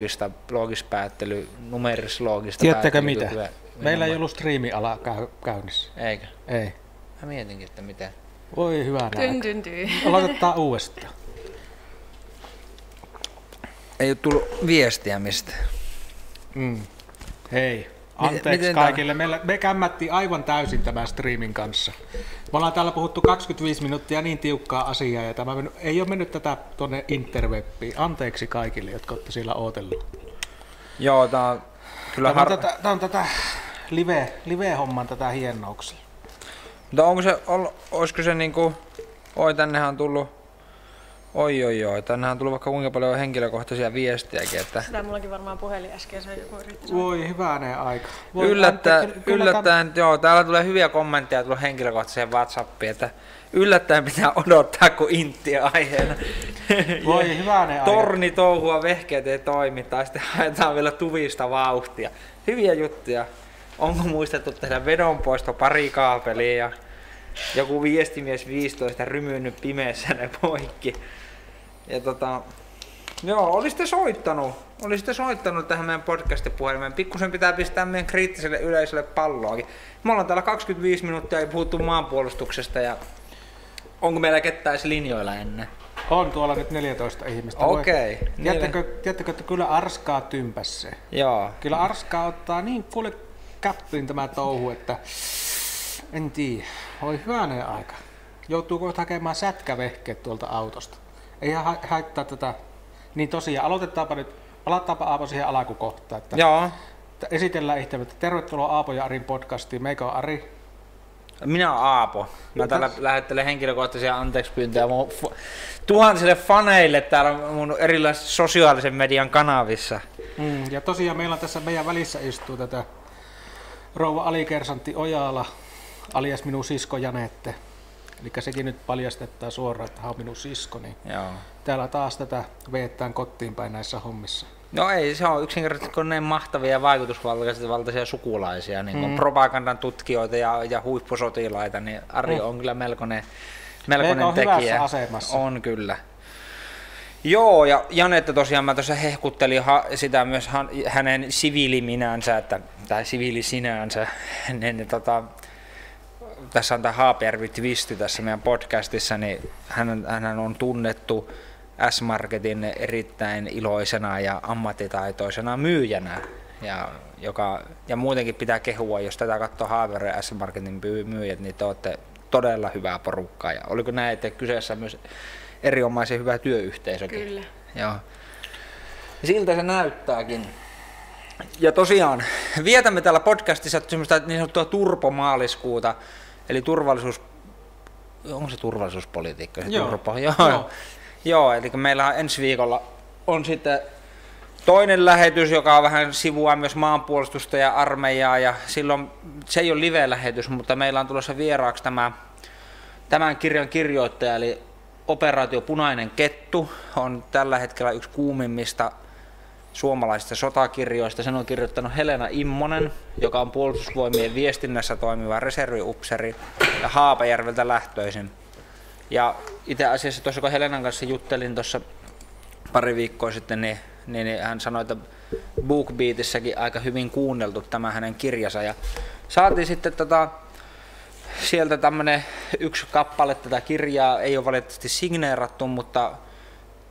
loogista, loogispäättely, numerisloogista Tiedättekö mitä? päättelykykyä. Meillä ei ollut striimiala käy, käynnissä. Eikö? Ei. Mä mietinkin, että miten. Voi hyvä Tyn, näin. tyn, tyn. Aloitetaan uudestaan. Ei ole tullut viestiä mistä. Mm. Hei, anteeksi miten kaikille. Meillä, me kämmättiin aivan täysin tämän striimin kanssa. Me ollaan täällä puhuttu 25 minuuttia niin tiukkaa asiaa ja tämä ei ole mennyt tätä tuonne interwebbiin. Anteeksi kaikille, jotka olette siellä ootellut. Joo, tää on kyllä Tämä on, har... tätä, tämä on tätä live, live-homman tätä hienouksia. Mutta onko se, ol, olisiko se niinku, oi tännehän on tullut, oi oi oi, tännehän on tullut vaikka kuinka paljon henkilökohtaisia viestiäkin, että Sitä mullakin varmaan puhelin äsken, se joku yritti. Voi hyvänen aika. Voi, yllättäen, ante- kyllä yllättäen, joo, täällä tulee hyviä kommentteja tullut henkilökohtaiseen Whatsappiin, että yllättäen pitää odottaa, kun intti aiheena. Voi hyvänen aika. Torni touhua, vehkeet ei toimi, tai sitten haetaan vielä tuvista vauhtia. Hyviä juttuja. Onko muistettu tehdä vedonpoisto pari kaapelia ja joku viestimies 15 rymynyt pimeässä ne poikki. Ja tota, joo, olisitte soittanut, olisitte soittanut tähän meidän podcastin puhelimeen. Pikkusen pitää pistää meidän kriittiselle yleisölle palloakin. Me ollaan täällä 25 minuuttia ei puhuttu maanpuolustuksesta ja onko meillä ketään linjoilla ennen? On tuolla nyt 14 ihmistä. Okei. Tiedättekö, tiedättekö, että kyllä Arskaa tympäsee? Joo. Kyllä Arskaa ottaa niin kuule käppiin tämä touhu, että en tiedä. Voi hyvänen aika. Joutuu kohta hakemaan sätkävehkeet tuolta autosta. Ei ha- haittaa tätä. Niin tosiaan, aloitetaanpa nyt, palataanpa Aapo siihen alkukohtaan. Että Joo. esitellään että tervetuloa Aapo ja Arin podcastiin. Meikä on Ari. Minä olen Aapo. Mä täällä lähettelen henkilökohtaisia anteeksi pyyntöjä mun f- tuhansille faneille täällä mun erilaisissa sosiaalisen median kanavissa. Mm, ja tosiaan meillä on tässä meidän välissä istuu tätä rouva alikersantti Ojala, alias minun sisko Janette. Eli sekin nyt paljastettaa suoraan, että hän on minun sisko, niin Joo. täällä taas tätä veettään kotiin päin näissä hommissa. No ei, se on yksinkertaisesti kun ne mahtavia vaikutusvaltaisia sukulaisia, niin kuin mm. propagandan tutkijoita ja, ja huippusotilaita, niin Ari Mm. on kyllä melkoinen, melkoinen on tekijä. asemassa. On kyllä. Joo, ja Janetta tosiaan mä tuossa hehkuttelin ha, sitä myös han, hänen siviiliminänsä, että, tai siviilisinänsä, niin, niin tota, tässä on tämä Haapjärvi Twisti tässä meidän podcastissa, niin hän, hän on tunnettu S-Marketin erittäin iloisena ja ammattitaitoisena myyjänä. Ja, joka, ja muutenkin pitää kehua, jos tätä katsoo Haapjärven S-Marketin myy- myyjät, niin te olette todella hyvää porukkaa. Ja oliko näin, että kyseessä myös erinomaisen hyvä työyhteisökin? Kyllä. Joo. Siltä se näyttääkin. Ja tosiaan, vietämme täällä podcastissa semmoista niin sanottua turpomaaliskuuta, eli turvallisuus... Onko se turvallisuuspolitiikka? Se Joo. Turpo? Joo. Joo. Joo. Joo, eli meillä on ensi viikolla on sitten toinen lähetys, joka on vähän sivua myös maanpuolustusta ja armeijaa, ja silloin se ei ole live-lähetys, mutta meillä on tulossa vieraaksi tämä Tämän kirjan kirjoittaja, eli Operaatio Punainen Kettu, on tällä hetkellä yksi kuumimmista suomalaisista sotakirjoista. Sen on kirjoittanut Helena Immonen, joka on puolustusvoimien viestinnässä toimiva reserviupseri ja Haapajärveltä lähtöisin. Ja itse asiassa tuossa kun Helenan kanssa juttelin tuossa pari viikkoa sitten, niin, niin, niin hän sanoi, että BookBeatissäkin aika hyvin kuunneltu tämä hänen kirjansa. Ja saatiin sitten tota, sieltä tämmönen yksi kappale tätä kirjaa, ei ole valitettavasti signeerattu, mutta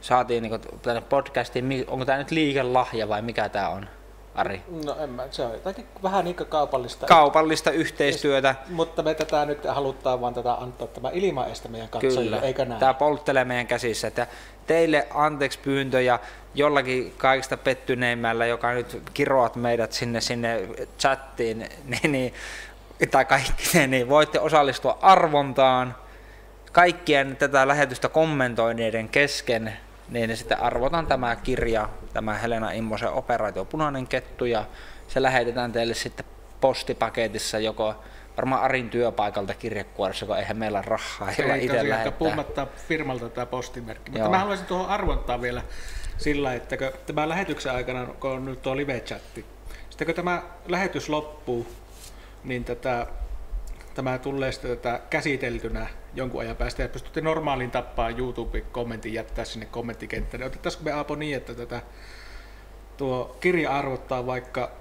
saatiin niin tänne podcastiin, onko tämä nyt liikelahja vai mikä tämä on, Ari? No en mä, se on jotakin vähän niin kuin kaupallista. Kaupallista yhteistyötä, Mutta me tätä nyt halutaan vaan tätä antaa tämä ilmaista meidän katsojille, kyllä. eikö näin? Tämä polttelee meidän käsissä. Että teille anteeksi pyyntö ja jollakin kaikista pettyneimmällä, joka nyt kiroat meidät sinne, sinne chattiin, niin, niin, tai kaikki, niin voitte osallistua arvontaan kaikkien tätä lähetystä kommentoineiden kesken, niin sitten arvotan tämä kirja, tämä Helena Immosen operaatio Punainen kettu, ja se lähetetään teille sitten postipaketissa joko varmaan Arin työpaikalta kirjekuoressa, kun eihän meillä rahaa, jolla Ei itse lähettää. pummattaa firmalta tämä postimerkki. Mutta Joo. mä haluaisin tuohon arvottaa vielä sillä, että kun tämä lähetyksen aikana, kun on nyt tuo live-chatti, sitten kun tämä lähetys loppuu, niin tätä, tämä tulee sitten tätä käsiteltynä jonkun ajan päästä ja pystytte normaalin tappaan YouTube-kommentin jättää sinne kommenttikenttään. Otettaisiko me Aapo niin, että tätä tuo kirja arvottaa vaikka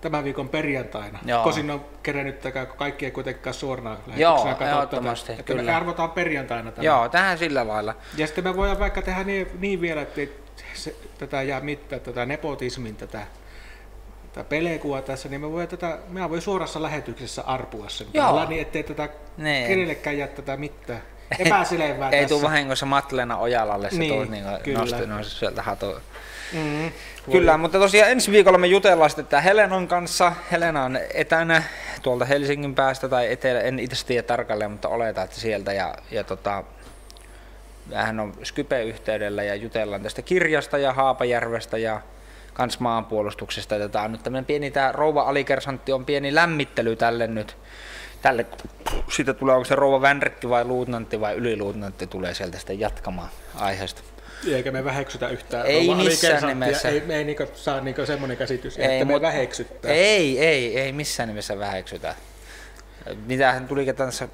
tämän viikon perjantaina. Joo. Kosin on kerännyt tätä, kun kaikki ei kuitenkaan suoraan Joo, lähetyksenä katso ehdottomasti, tätä. Että me arvotaan perjantaina tämä. Joo, tähän sillä lailla. Ja sitten me voidaan vaikka tehdä niin, niin vielä, että se, tätä jää mitään, tätä nepotismin, tätä, tätä pelekua tässä, niin me voi tätä, minä voi suorassa lähetyksessä arpua sen Joo. päällä, niin ettei tätä Niin. kenellekään jää tätä mitään epäselvää Ei tule vahingossa Matleena Ojalalle se Niin, niin, niin nosti, nosti sieltä hatu. Mm, Kyllä, mutta tosiaan ensi viikolla me jutellaan sitten Helenan kanssa. Helena on etänä tuolta Helsingin päästä tai etelä, en itse tiedä tarkalleen, mutta oletaan, että sieltä. Ja, ja tota, hän on Skype-yhteydellä ja jutellaan tästä kirjasta ja Haapajärvestä ja kans maanpuolustuksesta. Ja Tämä on nyt tämmöinen pieni, tämä rouva alikersantti on pieni lämmittely tälle nyt. Tälle, siitä tulee, onko se rouva vänrikki vai luutnantti vai yliluutnantti tulee sieltä sitten jatkamaan aiheesta. Eikä me väheksytä yhtään. Ei rouva missään nimessä. Ei, me ei niinku saa niinku semmoinen käsitys, että me mut- väheksyttää. Ei, ei, ei missään nimessä väheksytä. Mitähän tuli tässä,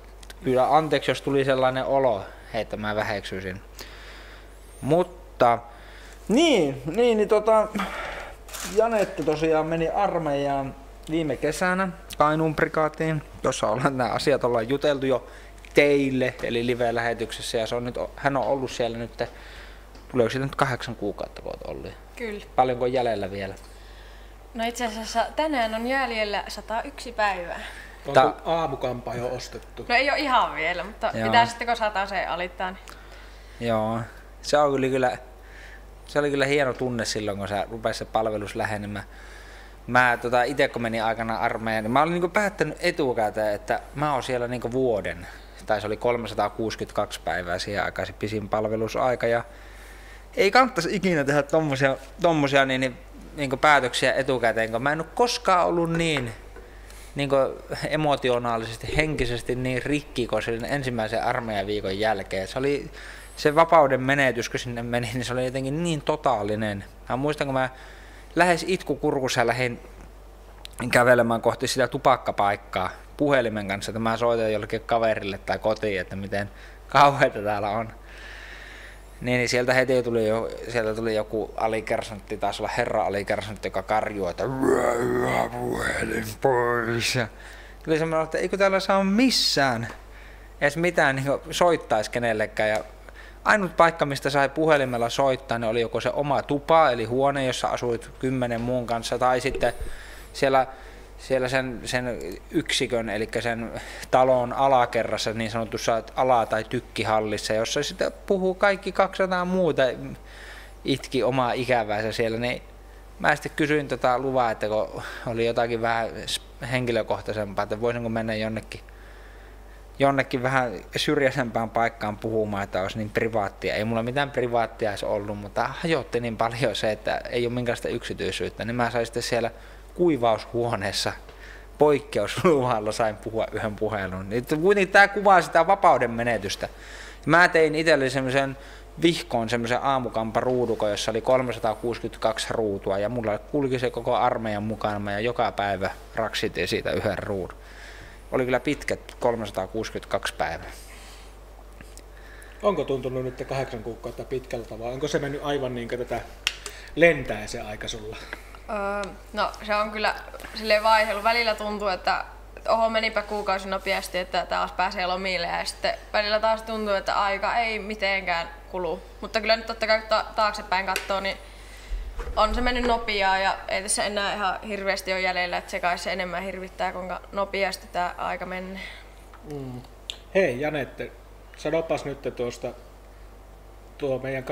kyllä anteeksi, jos tuli sellainen olo, että mä väheksyisin. Mutta, niin, niin, niin tota, Janette tosiaan meni armeijaan viime kesänä Kainuun prikaatiin, jossa ollaan nämä asiat ollaan juteltu jo teille, eli live-lähetyksessä, ja se on nyt, hän on ollut siellä nyt, tuleeko siitä nyt kahdeksan kuukautta, kun ollut? Kyllä. Paljonko on jäljellä vielä? No itse asiassa tänään on jäljellä 101 päivää. Onko Ta- aamukampa jo ostettu? No ei ole ihan vielä, mutta Joo. pitää sitten kun sata se alittaa. Niin. Joo, se on kyllä, kyllä, se oli kyllä hieno tunne silloin, kun se rupesi se palvelus lähenemään. Mä tota, itse kun menin aikana armeijaan, niin mä olin niinku päättänyt etukäteen, että mä oon siellä niinku vuoden. Tai se oli 362 päivää siihen aikaan se pisin palvelusaika. Ja ei kannattaisi ikinä tehdä tommosia, tommosia niin, niin, niin päätöksiä etukäteen, kun mä en ole koskaan ollut niin niin emotionaalisesti, henkisesti niin rikki kuin sen ensimmäisen armeijan viikon jälkeen. Se oli se vapauden menetys, kun sinne meni, niin se oli jotenkin niin totaalinen. Mä muistan, kun mä lähes itkukurkussa lähdin kävelemään kohti sitä tupakkapaikkaa puhelimen kanssa, että mä soitan jollekin kaverille tai kotiin, että miten kauheita täällä on. Niin, niin sieltä heti tuli, jo, sieltä tuli joku alikersantti, taisi olla herra alikersantti, joka karjui, että "Hyvä, hyvä puhelin pois. Ja tuli semmoinen, että eikö täällä saa missään edes mitään niin soittaisi kenellekään. Ja ainut paikka, mistä sai puhelimella soittaa, niin oli joko se oma tupa, eli huone, jossa asuit kymmenen muun kanssa, tai sitten siellä siellä sen, sen yksikön, eli sen talon alakerrassa niin sanotussa ala- tai tykkihallissa, jossa sitten puhuu kaikki 200 muuta itki omaa ikäväänsä siellä, niin mä sitten kysyin tota luvaa, että kun oli jotakin vähän henkilökohtaisempaa, että voisinko mennä jonnekin jonnekin vähän syrjäisempään paikkaan puhumaan, että olisi niin privaattia. Ei mulla mitään privaattia edes ollut, mutta hajotti niin paljon se, että ei ole minkäänlaista yksityisyyttä. Niin mä sain sitten siellä kuivaushuoneessa poikkeusluvalla sain puhua yhden puhelun. Niin kuitenkin tämä kuvaa sitä vapauden menetystä. Mä tein itselleni semmoisen vihkoon semmoisen aamukamparuudukon, jossa oli 362 ruutua ja mulla kulki se koko armeijan mukana ja joka päivä raksitin siitä yhden ruudun. Oli kyllä pitkät 362 päivää. Onko tuntunut nyt kahdeksan kuukautta pitkältä vai onko se mennyt aivan niin tätä lentää se aika sulla? Öö, no se on kyllä sille vaihdellut. Välillä tuntuu, että oho menipä kuukausi nopeasti, että taas pääsee lomille ja sitten välillä taas tuntuu, että aika ei mitenkään kulu. Mutta kyllä nyt totta kai ta- taaksepäin katsoo, niin on se mennyt nopeaa ja ei tässä enää ihan hirveästi ole jäljellä, että se kai se enemmän hirvittää, kuinka nopeasti tämä aika menee. Mm. Hei Janette, sanopas nyt tuosta tuo meidän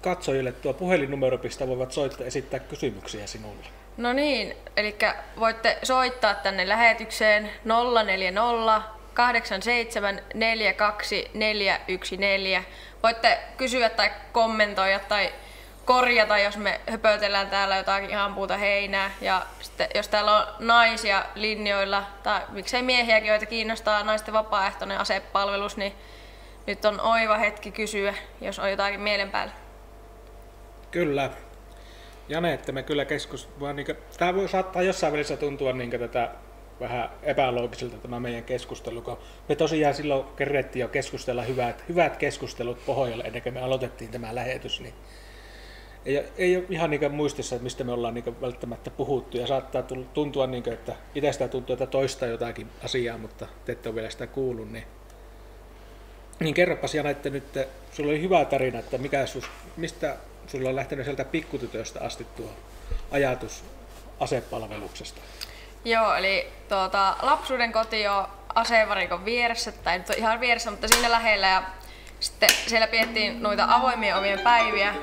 katsojille tuo puhelinnumero, mistä voivat soittaa esittää kysymyksiä sinulle. No niin, eli voitte soittaa tänne lähetykseen 040 87 42 414. Voitte kysyä tai kommentoida tai korjata, jos me höpötellään täällä jotakin ihan puuta heinää. Ja sitten, jos täällä on naisia linjoilla, tai miksei miehiäkin, joita kiinnostaa naisten vapaaehtoinen asepalvelus, niin nyt on oiva hetki kysyä, jos on jotakin mielen päällä. Kyllä. Janette, me kyllä keskus... Niin tämä voi saattaa jossain välissä tuntua niin tätä vähän epäloogiselta tämä meidän keskustelu, kun me tosiaan silloin kerettiin jo keskustella hyvät, hyvät keskustelut pohjalle ennen kuin me aloitettiin tämä lähetys, niin ei, ei ole ihan niin muistissa, että mistä me ollaan niin välttämättä puhuttu. Ja saattaa tuntua, niin kuin, että itsestä tuntuu, että toista jotakin asiaa, mutta te ette ole vielä sitä kuullut. Niin, niin kerropas Jana, että nyt sulla oli hyvä tarina, että mikä sus, mistä sulla on lähtenyt sieltä pikkutytöstä asti tuo ajatus asepalveluksesta? Joo, eli tuota, lapsuuden koti on asevarikon vieressä, tai nyt ihan vieressä, mutta siinä lähellä. Ja sitten siellä piettiin noita avoimia omien päiviä.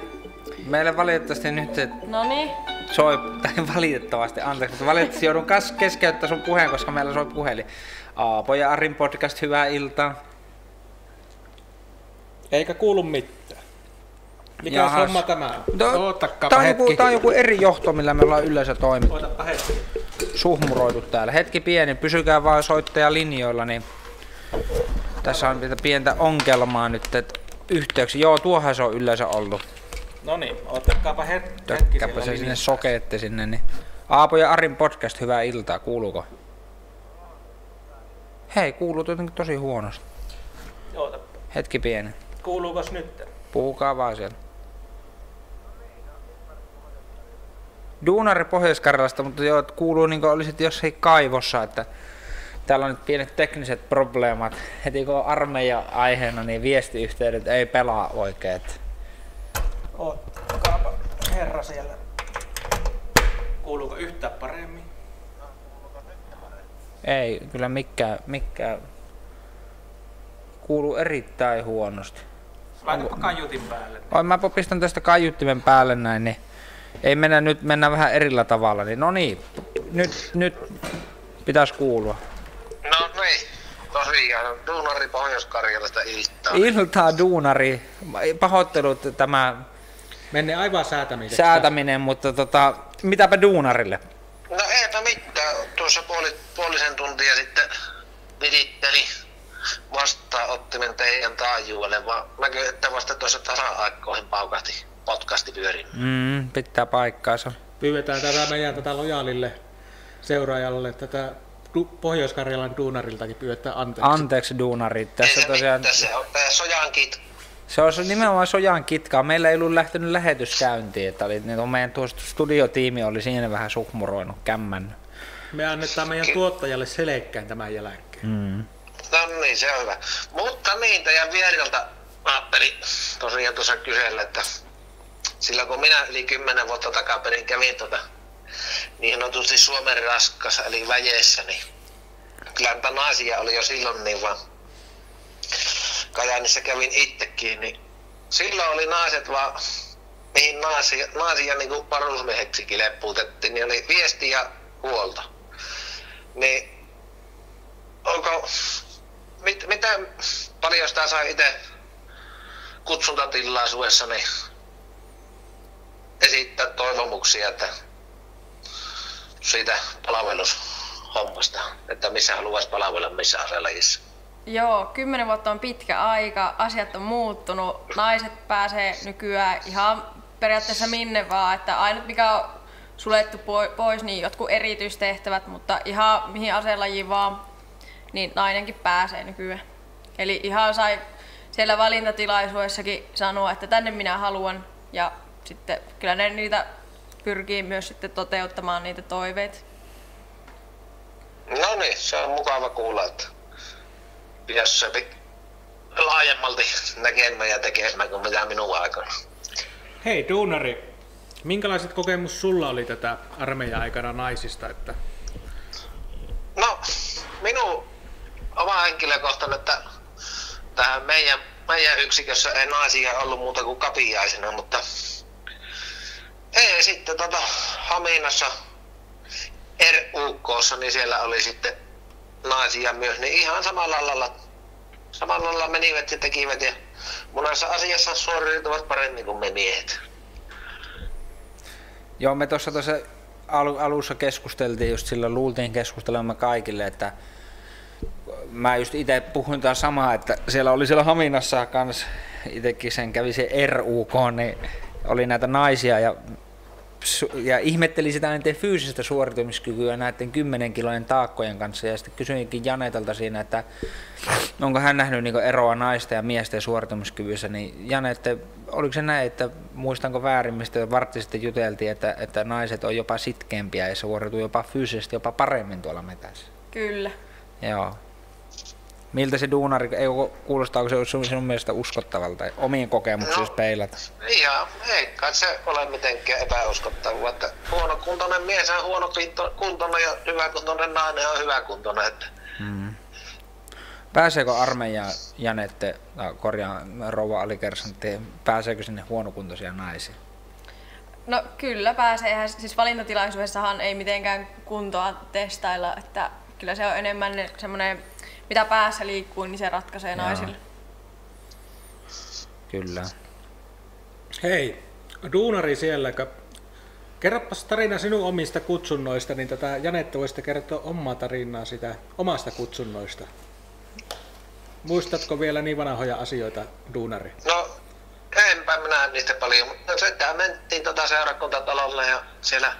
Meille valitettavasti nyt no niin. soi, tai valitettavasti, anteeksi, mutta valitettavasti joudun keskeyttämään sun puheen, koska meillä soi puhelin. Aapo ja Arin podcast, hyvää iltaa. Eikä kuulu mitään. Mikä Jahas. homma tämä on? No, tämä, on joku, tämä on joku eri johto, millä me ollaan yleensä toimittu. Ootapa hetki. Suhmuroitu täällä. Hetki pieni, pysykää vaan soittaja linjoilla, niin tässä on pientä ongelmaa nyt, että yhteyksi. Joo, tuohan se on yleensä ollut. No niin, ottakaapa hetki. Tökkääpä se sinne sokeette sinne. Niin. Aapo ja Arin podcast, hyvää iltaa, kuuluuko? Hei, kuuluu jotenkin tosi huonosti. Oota. Hetki pieni. Kuuluuko nyt? Puhukaa vaan siellä. Duunari pohjois mutta joo, kuuluu niin kuin olisit jossain kaivossa, että täällä on nyt pienet tekniset probleemat. Heti kun on armeija aiheena, niin viestiyhteydet ei pelaa oikein. Ottakaapa herra siellä. Kuuluuko yhtään paremmin? Ei, kyllä mikään, mikään kuuluu erittäin huonosti. Laitapa kaiutin päälle. Oi, mä pistän tästä kaiuttimen päälle näin, niin ei mennä nyt, mennä vähän erillä tavalla. Niin, no niin, nyt, nyt pitäisi kuulua. No niin, tosiaan, Duunari Pohjois-Karjalasta iltaa. Iltaa Duunari, pahoittelut tämä Menne aivan säätäminen. Säätäminen, mutta tota, mitäpä Duunarille? No eipä mitään, tuossa puoli, puolisen tuntia sitten viritteli vastaanottimen teidän taajuudelle, vaan näkyy, että vasta tuossa tasa-aikoihin paukahti podcasti pyörin. Mm, pitää paikkaansa. Pyydetään tätä meidän tätä lojaalille seuraajalle tätä Pohjois-Karjalan duunariltakin pyydetään anteeksi. Anteeksi duunarit. Tässä ei tosiaan... Mitään, se on sojan. Se on nimenomaan sojan kitkaa. Meillä ei ollut lähtenyt lähetyskäyntiin, että oli, niin meidän tuosta studiotiimi oli siinä vähän suhmuroinut kämmän. Me annetaan meidän tuottajalle selekkään tämän jälkeen. Mm. No niin, se on hyvä. Mutta niin, teidän vieriltä ajattelin tosiaan tuossa kysellä, että silloin kun minä yli kymmenen vuotta takaperin kävin tuota niin sanotusti Suomen raskas, eli väjeessä, niin kyllä naisia oli jo silloin niin vaan Kajaanissa kävin itsekin, niin silloin oli naiset vaan, mihin naisia, naisia niin kuin varusmieheksikin leppuutettiin, niin oli viesti ja huolto. Niin onko, mit, miten paljon sitä sai itse kutsuntatilaisuudessa niin esittää toivomuksia, että siitä palvelushommasta, että missä haluaisi palvella missä aselajissa? Joo, kymmenen vuotta on pitkä aika, asiat on muuttunut, naiset pääsee nykyään ihan periaatteessa minne vaan, että ainut mikä on sulettu pois, niin jotkut erityistehtävät, mutta ihan mihin aselajiin vaan, niin nainenkin pääsee nykyään. Eli ihan sai siellä valintatilaisuudessakin sanoa, että tänne minä haluan ja sitten kyllä ne niitä pyrkii myös sitten toteuttamaan niitä toiveita. No niin, se on mukava kuulla, että pitäisi sopi laajemmalti näkemään ja tekemään kuin mitä minun aikana. Hei Duunari, minkälaiset kokemus sulla oli tätä armeijan aikana naisista? Että... No, minun oma henkilökohtainen, että tähän meidän, meidän yksikössä ei naisia ollut muuta kuin kapiaisena, mutta ei sitten tota, Haminassa RUKssa, niin siellä oli sitten naisia myös, niin ihan samalla lailla, samalla lailla menivät ja tekivät ja monessa asiassa suoriutuvat paremmin kuin me miehet. Joo, me tuossa tuossa alussa keskusteltiin, just sillä luultiin keskustelemaan kaikille, että mä just itse puhuin taas samaa, että siellä oli siellä Haminassa kans, itsekin sen kävi se RUK, niin oli näitä naisia ja ja ihmetteli sitä näiden fyysistä suoritumiskykyä näiden 10 kilojen taakkojen kanssa ja sitten kysyinkin Janetalta siinä, että onko hän nähnyt niin eroa naisten ja miesten suoritumiskyvyssä, niin Janette oliko se näin, että muistanko väärin, mistä vartti sitten juteltiin, että, että naiset on jopa sitkeämpiä ja suoriutuu jopa fyysisesti jopa paremmin tuolla metässä? Kyllä. Joo. Miltä se duunari, ei, kuulostaako se sinun mielestä uskottavalta omien kokemuksien no, peilata? Ihan, ei kai se ole mitenkään epäuskottavaa, että huonokuntoinen mies on huonokuntoinen ja hyväkuntoinen nainen on hyväkuntoinen. Että... Mm. Pääseekö armeijaan Janette, korjaan rouva Alikersantti, pääseekö sinne huonokuntoisia naisia? No kyllä pääsee. Siis valintatilaisuudessahan ei mitenkään kuntoa testailla, että kyllä se on enemmän semmoinen mitä päässä liikkuu, niin se ratkaisee Joo. naisille. Kyllä. Hei, duunari siellä, Kerropas tarina sinun omista kutsunnoista, niin tätä Janette voisi kertoa omaa tarinaa sitä omasta kutsunnoista. Muistatko vielä niin vanhoja asioita, duunari? No, enpä minä niistä paljon, mutta sitten mentiin tuota seurakuntatalolle ja siellä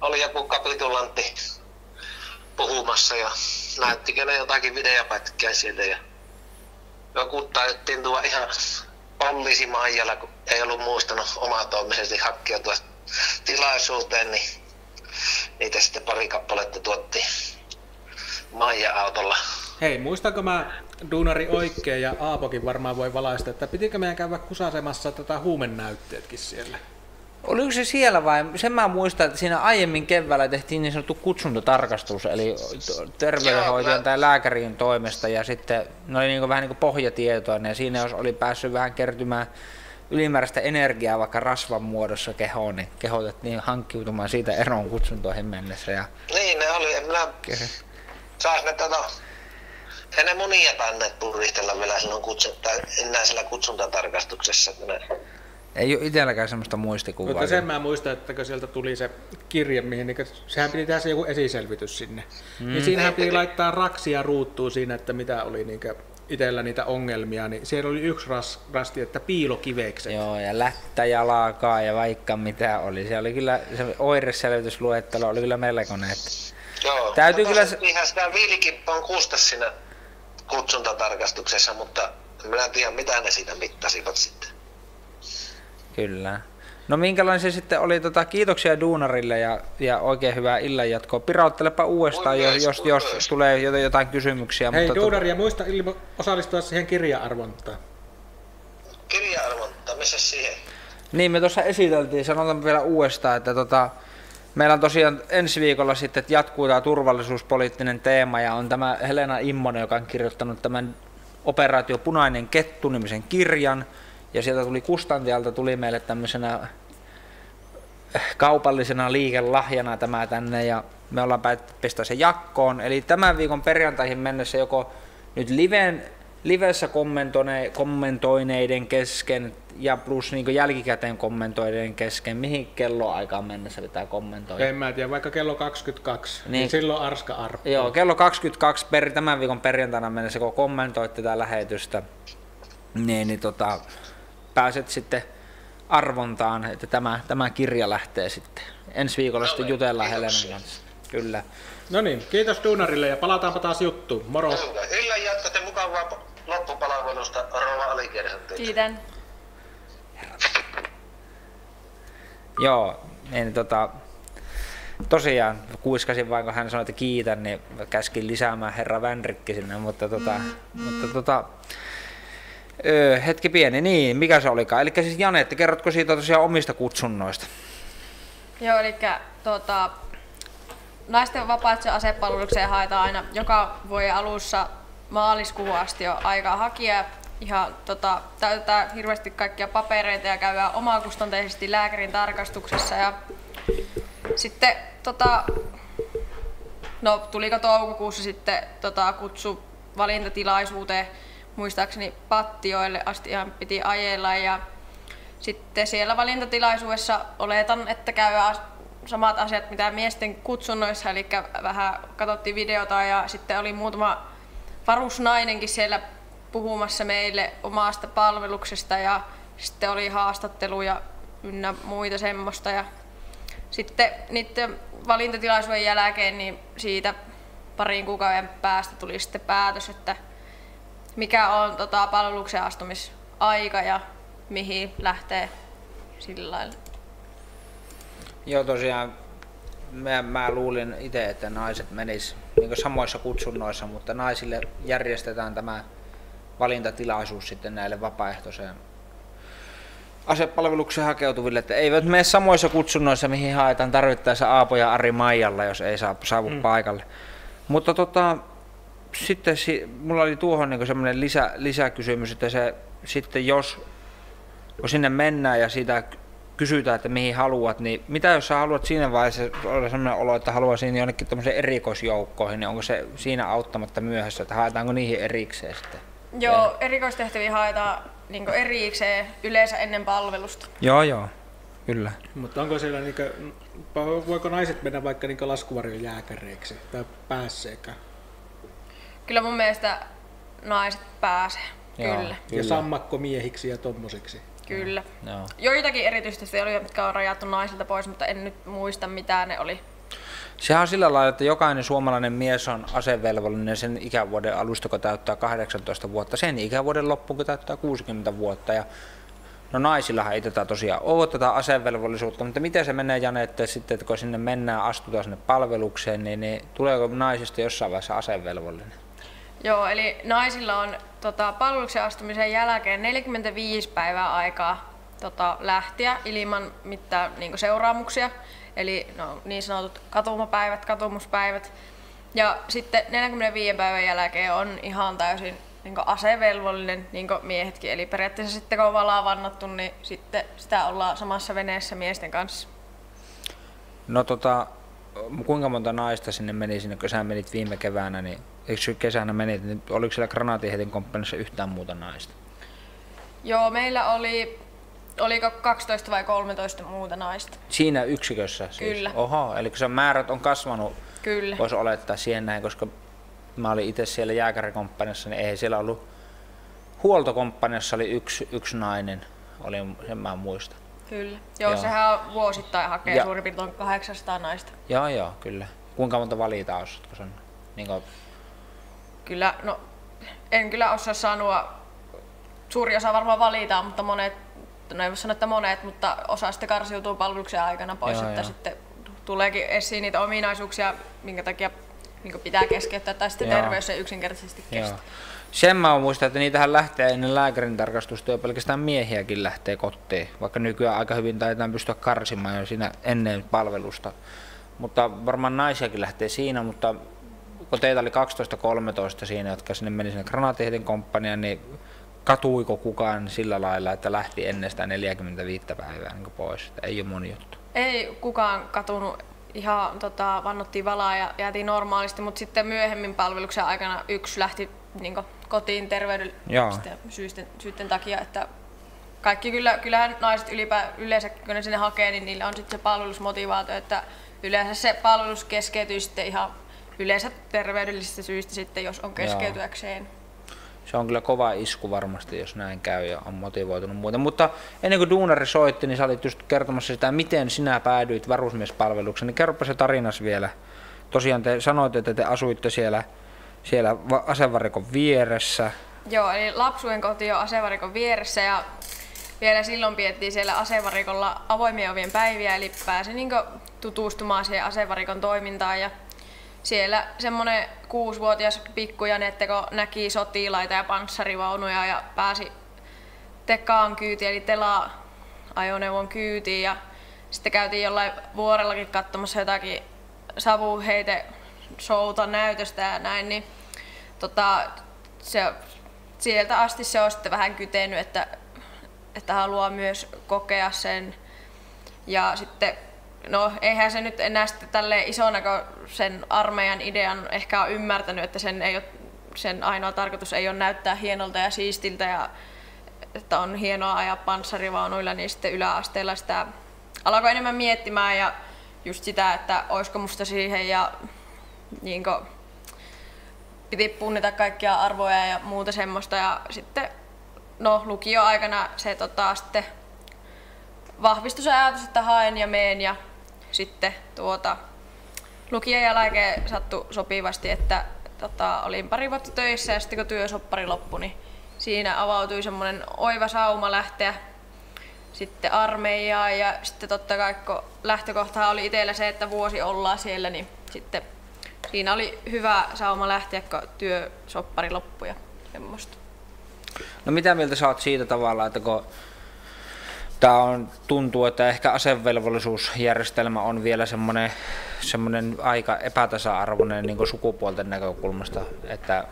oli joku kapitulantti puhumassa ja näyttikö ne jotakin videopätkää sieltä ja joku taidettiin tuo ihan poliisi Maijalla, kun ei ollut muistanut omatoimisesti hakkeutua tilaisuuteen, niin niitä sitten pari kappaletta tuotti Maija-autolla. Hei, muistanko mä Duunari oikein ja Aapokin varmaan voi valaista, että pitikö meidän käydä kusasemassa tätä huumennäytteetkin siellä? Oliko se siellä vai, sen mä muistan, että siinä aiemmin keväällä tehtiin niin sanottu kutsuntotarkastus, eli terveydenhoitajan tai lääkärin toimesta, ja sitten ne oli niin vähän niin kuin pohjatietoa, ja siinä jos oli päässyt vähän kertymään ylimääräistä energiaa vaikka rasvan muodossa kehoon, niin kehotettiin hankkiutumaan siitä eroon kutsuntoihin mennessä. Ja... Niin, ne oli, en minä saas ne tota, ei ne monia tänne purristella vielä silloin kutsunta, enää sillä kutsuntatarkastuksessa, kun ne ei ole itselläkään semmoista muistikuvaa. Mutta sen mä muistan, että kun sieltä tuli se kirje, mihin niin sehän piti tehdä se joku esiselvitys sinne. Mm. Niin siinähän piti laittaa raksia ruuttuu siinä, että mitä oli niin itsellä niitä ongelmia, niin siellä oli yksi ras, rasti, että piilokivekset. Joo, ja lättä ja laakaa ja vaikka mitä oli. Se oli kyllä, se oireselvitysluettelo oli kyllä melkoinen. Että Joo, täytyy kyllä... Ihan sitä viilikippon kustas siinä kutsuntatarkastuksessa, mutta minä en tiedä mitä ne siitä mittasivat sitten. Kyllä. No minkälainen se sitten oli, tota, kiitoksia Duunarille ja, ja oikein hyvää illanjatkoa. Pirauttelepa uudestaan, jos, jos, jos tulee jotain kysymyksiä. Hei mutta Duunari, ja muista ilmo, osallistua siihen kirja-arvontaan. Kirja-arvonta, missä siihen? Niin, me tuossa esiteltiin, sanotaan vielä uudestaan, että tota, meillä on tosiaan ensi viikolla sitten, että jatkuu tämä turvallisuuspoliittinen teema ja on tämä Helena Immonen, joka on kirjoittanut tämän Operaatio Punainen Kettu-nimisen kirjan – ja sieltä tuli Kustantialta tuli meille tämmöisenä kaupallisena liikelahjana tämä tänne ja me ollaan päätetty pistää se jakkoon. Eli tämän viikon perjantaihin mennessä joko nyt liven, livessä kommentoineiden kesken ja plus niin jälkikäteen kommentoineiden kesken, mihin kelloaikaan mennessä pitää kommentoida? En mä tiedä, vaikka kello 22, niin, niin silloin Arska arppaa. Joo, kello 22 per, tämän viikon perjantaina mennessä, kun kommentoitte tätä lähetystä, niin, niin tota, pääset sitten arvontaan, että tämä, tämä kirja lähtee sitten. Ensi viikolla sitten jutellaan Helenan kanssa. Kyllä. No niin, kiitos Duunarille ja palataanpa taas juttuun. Moro. Kyllä, jatkatte mukavaa loppupalvelusta Rova Alikersantti. Kiitän. Joo, niin tota, tosiaan kuiskasin vain, kun hän sanoi, että kiitän, niin käskin lisäämään herra Vänrikki sinne, mutta, tota, mm. mutta tota, Öö, hetki pieni, niin, mikä se olikaan? Eli siis Janette, kerrotko siitä tosiaan omista kutsunnoista? Joo, eli tota, naisten vapaaehtoisen asepalvelukseen haetaan aina joka vuoden alussa maaliskuun asti jo aikaa hakea. Ihan tota, täytetään hirveästi kaikkia papereita ja käydään omakustanteisesti lääkärin tarkastuksessa. Ja sitten tota, no, tuliko toukokuussa sitten tota, kutsu valintatilaisuuteen muistaakseni Pattioille asti ihan piti ajella ja sitten siellä valintatilaisuudessa oletan, että käy samat asiat mitä miesten kutsunnoissa, eli vähän katsottiin videota ja sitten oli muutama varusnainenkin siellä puhumassa meille omasta palveluksesta ja sitten oli haastatteluja ynnä muita semmoista. Ja sitten niiden valintatilaisuuden jälkeen niin siitä parin kuukauden päästä tuli sitten päätös, että mikä on tota, palveluksen astumisaika ja mihin lähtee sillä lailla. Joo, tosiaan mä, mä luulin itse, että naiset menis niin samoissa kutsunnoissa, mutta naisille järjestetään tämä valintatilaisuus sitten näille vapaaehtoiseen asepalvelukseen hakeutuville, että eivät mene samoissa kutsunnoissa, mihin haetaan tarvittaessa Aapo ja Ari Maijalla, jos ei saa, saavu mm. paikalle. Mutta tota, sitten si, mulla oli tuohon niin semmoinen lisä, lisäkysymys, että se sitten jos kun sinne mennään ja siitä kysytään, että mihin haluat, niin mitä jos sä haluat siinä vaiheessa olla sellainen olo, että haluaisin jonnekin tämmöisen erikoisjoukkoihin, niin onko se siinä auttamatta myöhässä, että haetaanko niihin erikseen sitten? Joo, erikoistehtäviä haetaan niin erikseen yleensä ennen palvelusta. Joo, joo, kyllä. Mutta onko siellä, niin kuin, voiko naiset mennä vaikka niin laskuvarjon jääkäreiksi tai pääseekään? Kyllä mun mielestä naiset pääsee. Joo, kyllä. Ja sammakkomiehiksi ja tommosiksi. Kyllä. Joo. Joitakin erityisesti oli, mitkä on rajattu naisilta pois, mutta en nyt muista mitä ne oli. Sehän on sillä lailla, että jokainen suomalainen mies on asevelvollinen sen ikävuoden alusta, kun täyttää 18 vuotta, sen ikävuoden loppuun, kun täyttää 60 vuotta. Ja No naisillahan ei tätä tosiaan ole tätä asevelvollisuutta, mutta miten se menee Jane, että sitten että kun sinne mennään, astutaan sinne palvelukseen, niin, niin tuleeko naisista jossain vaiheessa asevelvollinen? Joo, eli naisilla on tota, palveluksen astumisen jälkeen 45 päivää aikaa tota, lähteä ilman mitään niin seuraamuksia, eli no, niin sanotut katumapäivät, katumuspäivät. Ja sitten 45 päivän jälkeen on ihan täysin niin asevelvollinen, niin miehetkin. Eli periaatteessa sitten kun on valaa vannattu, niin sitten sitä ollaan samassa veneessä miesten kanssa. No tota, kuinka monta naista sinne meni sinne, kun sä menit viime keväänä, niin eikö kesänä menit, niin oliko siellä granaatiheitin komppanissa yhtään muuta naista? Joo, meillä oli, oliko 12 vai 13 muuta naista. Siinä yksikössä siis? Kyllä. Oho, eli se määrät on kasvanut, Kyllä. voisi olettaa siihen näin, koska mä olin itse siellä jääkärikomppaniassa, niin ei siellä ollut, huoltokomppaniassa oli yksi, yksi nainen, oli, sen mä muistan. Kyllä. Joo, joo. sehän on vuosittain hakee ja, suurin piirtein 800 naista. Joo, joo, kyllä. Kuinka monta valitaan, osaatko sanoa? Niin kuin... Kyllä, no en kyllä osaa sanoa. Suuri osa varmaan valitaan, mutta monet, no ei voi sanoa, että monet, mutta osa sitten karsiutuu palveluksen aikana pois, joo, että joo. sitten tuleekin esiin niitä ominaisuuksia, minkä takia niin pitää keskeyttää, tai sitten Joo. terveys ei yksinkertaisesti kestä. Joo. Sen mä muistan, että niitähän lähtee ennen lääkärin tarkastusta jo pelkästään miehiäkin lähtee kotiin, vaikka nykyään aika hyvin taitaan pystyä karsimaan jo siinä ennen palvelusta. Mutta varmaan naisiakin lähtee siinä, mutta kun teitä oli 12-13 siinä, jotka sinne meni sinne granaatiheitin komppaniaan, niin katuiko kukaan sillä lailla, että lähti ennen sitä 45 päivää niin pois? Että ei ole moni juttu. Ei kukaan katunut ihan tota, vannottiin valaa ja jäätiin normaalisti, mutta sitten myöhemmin palveluksen aikana yksi lähti niin kotiin terveydellisten syisten, syisten takia, että kaikki kyllä, kyllähän naiset ylipä, yleensä kun ne sinne hakee, niin niillä on sitten se palvelusmotivaatio, että yleensä se palvelus keskeytyy sitten ihan yleensä terveydellisistä syistä sitten, jos on keskeytyäkseen. Joo se on kyllä kova isku varmasti, jos näin käy ja on motivoitunut muuten. Mutta ennen kuin Duunari soitti, niin sä olit just kertomassa sitä, miten sinä päädyit varusmiespalvelukseen. Niin kerropa se tarinas vielä. Tosiaan te sanoitte, että te asuitte siellä, siellä asevarikon vieressä. Joo, eli lapsuuden koti on asevarikon vieressä ja vielä silloin piettiin siellä asevarikolla avoimien ovien päiviä, eli pääsi niin tutustumaan siihen asevarikon toimintaan ja siellä semmoinen kuusivuotias pikku Janette, kun näki sotilaita ja panssarivaunuja ja pääsi Tekaan kyytiin, eli Tela ajoneuvon kyytiin ja sitten käytiin jollain vuorellakin katsomassa jotakin savuheite showta näytöstä ja näin, niin tota, se, sieltä asti se on sitten vähän kytenyt, että, että haluaa myös kokea sen. Ja sitten No eihän se nyt enää sitten tälle isona, kun sen armeijan idean ehkä on ymmärtänyt, että sen, ei ole, sen ainoa tarkoitus ei ole näyttää hienolta ja siistiltä ja että on hienoa ajaa panssarivaunuilla, niin sitten yläasteella sitä alkoi enemmän miettimään ja just sitä, että olisiko musta siihen ja niin kuin, piti punnita kaikkia arvoja ja muuta semmoista ja sitten no lukioaikana se tota, sitten vahvistui ajatus, että haen ja meen ja sitten tuota, lukijan jälkeen sattui sopivasti, että tota, olin pari vuotta töissä ja sitten kun työsoppari loppui, niin siinä avautui semmoinen oiva sauma lähteä sitten armeijaa ja sitten totta kai kun lähtökohta oli itsellä se, että vuosi ollaan siellä, niin sitten siinä oli hyvä sauma lähteä, kun työsoppari loppui ja semmoista. No mitä mieltä sä oot siitä tavalla, että kun Tämä on, tuntuu, että ehkä asevelvollisuusjärjestelmä on vielä semmoinen, semmoinen aika epätasa-arvoinen niin sukupuolten näkökulmasta, että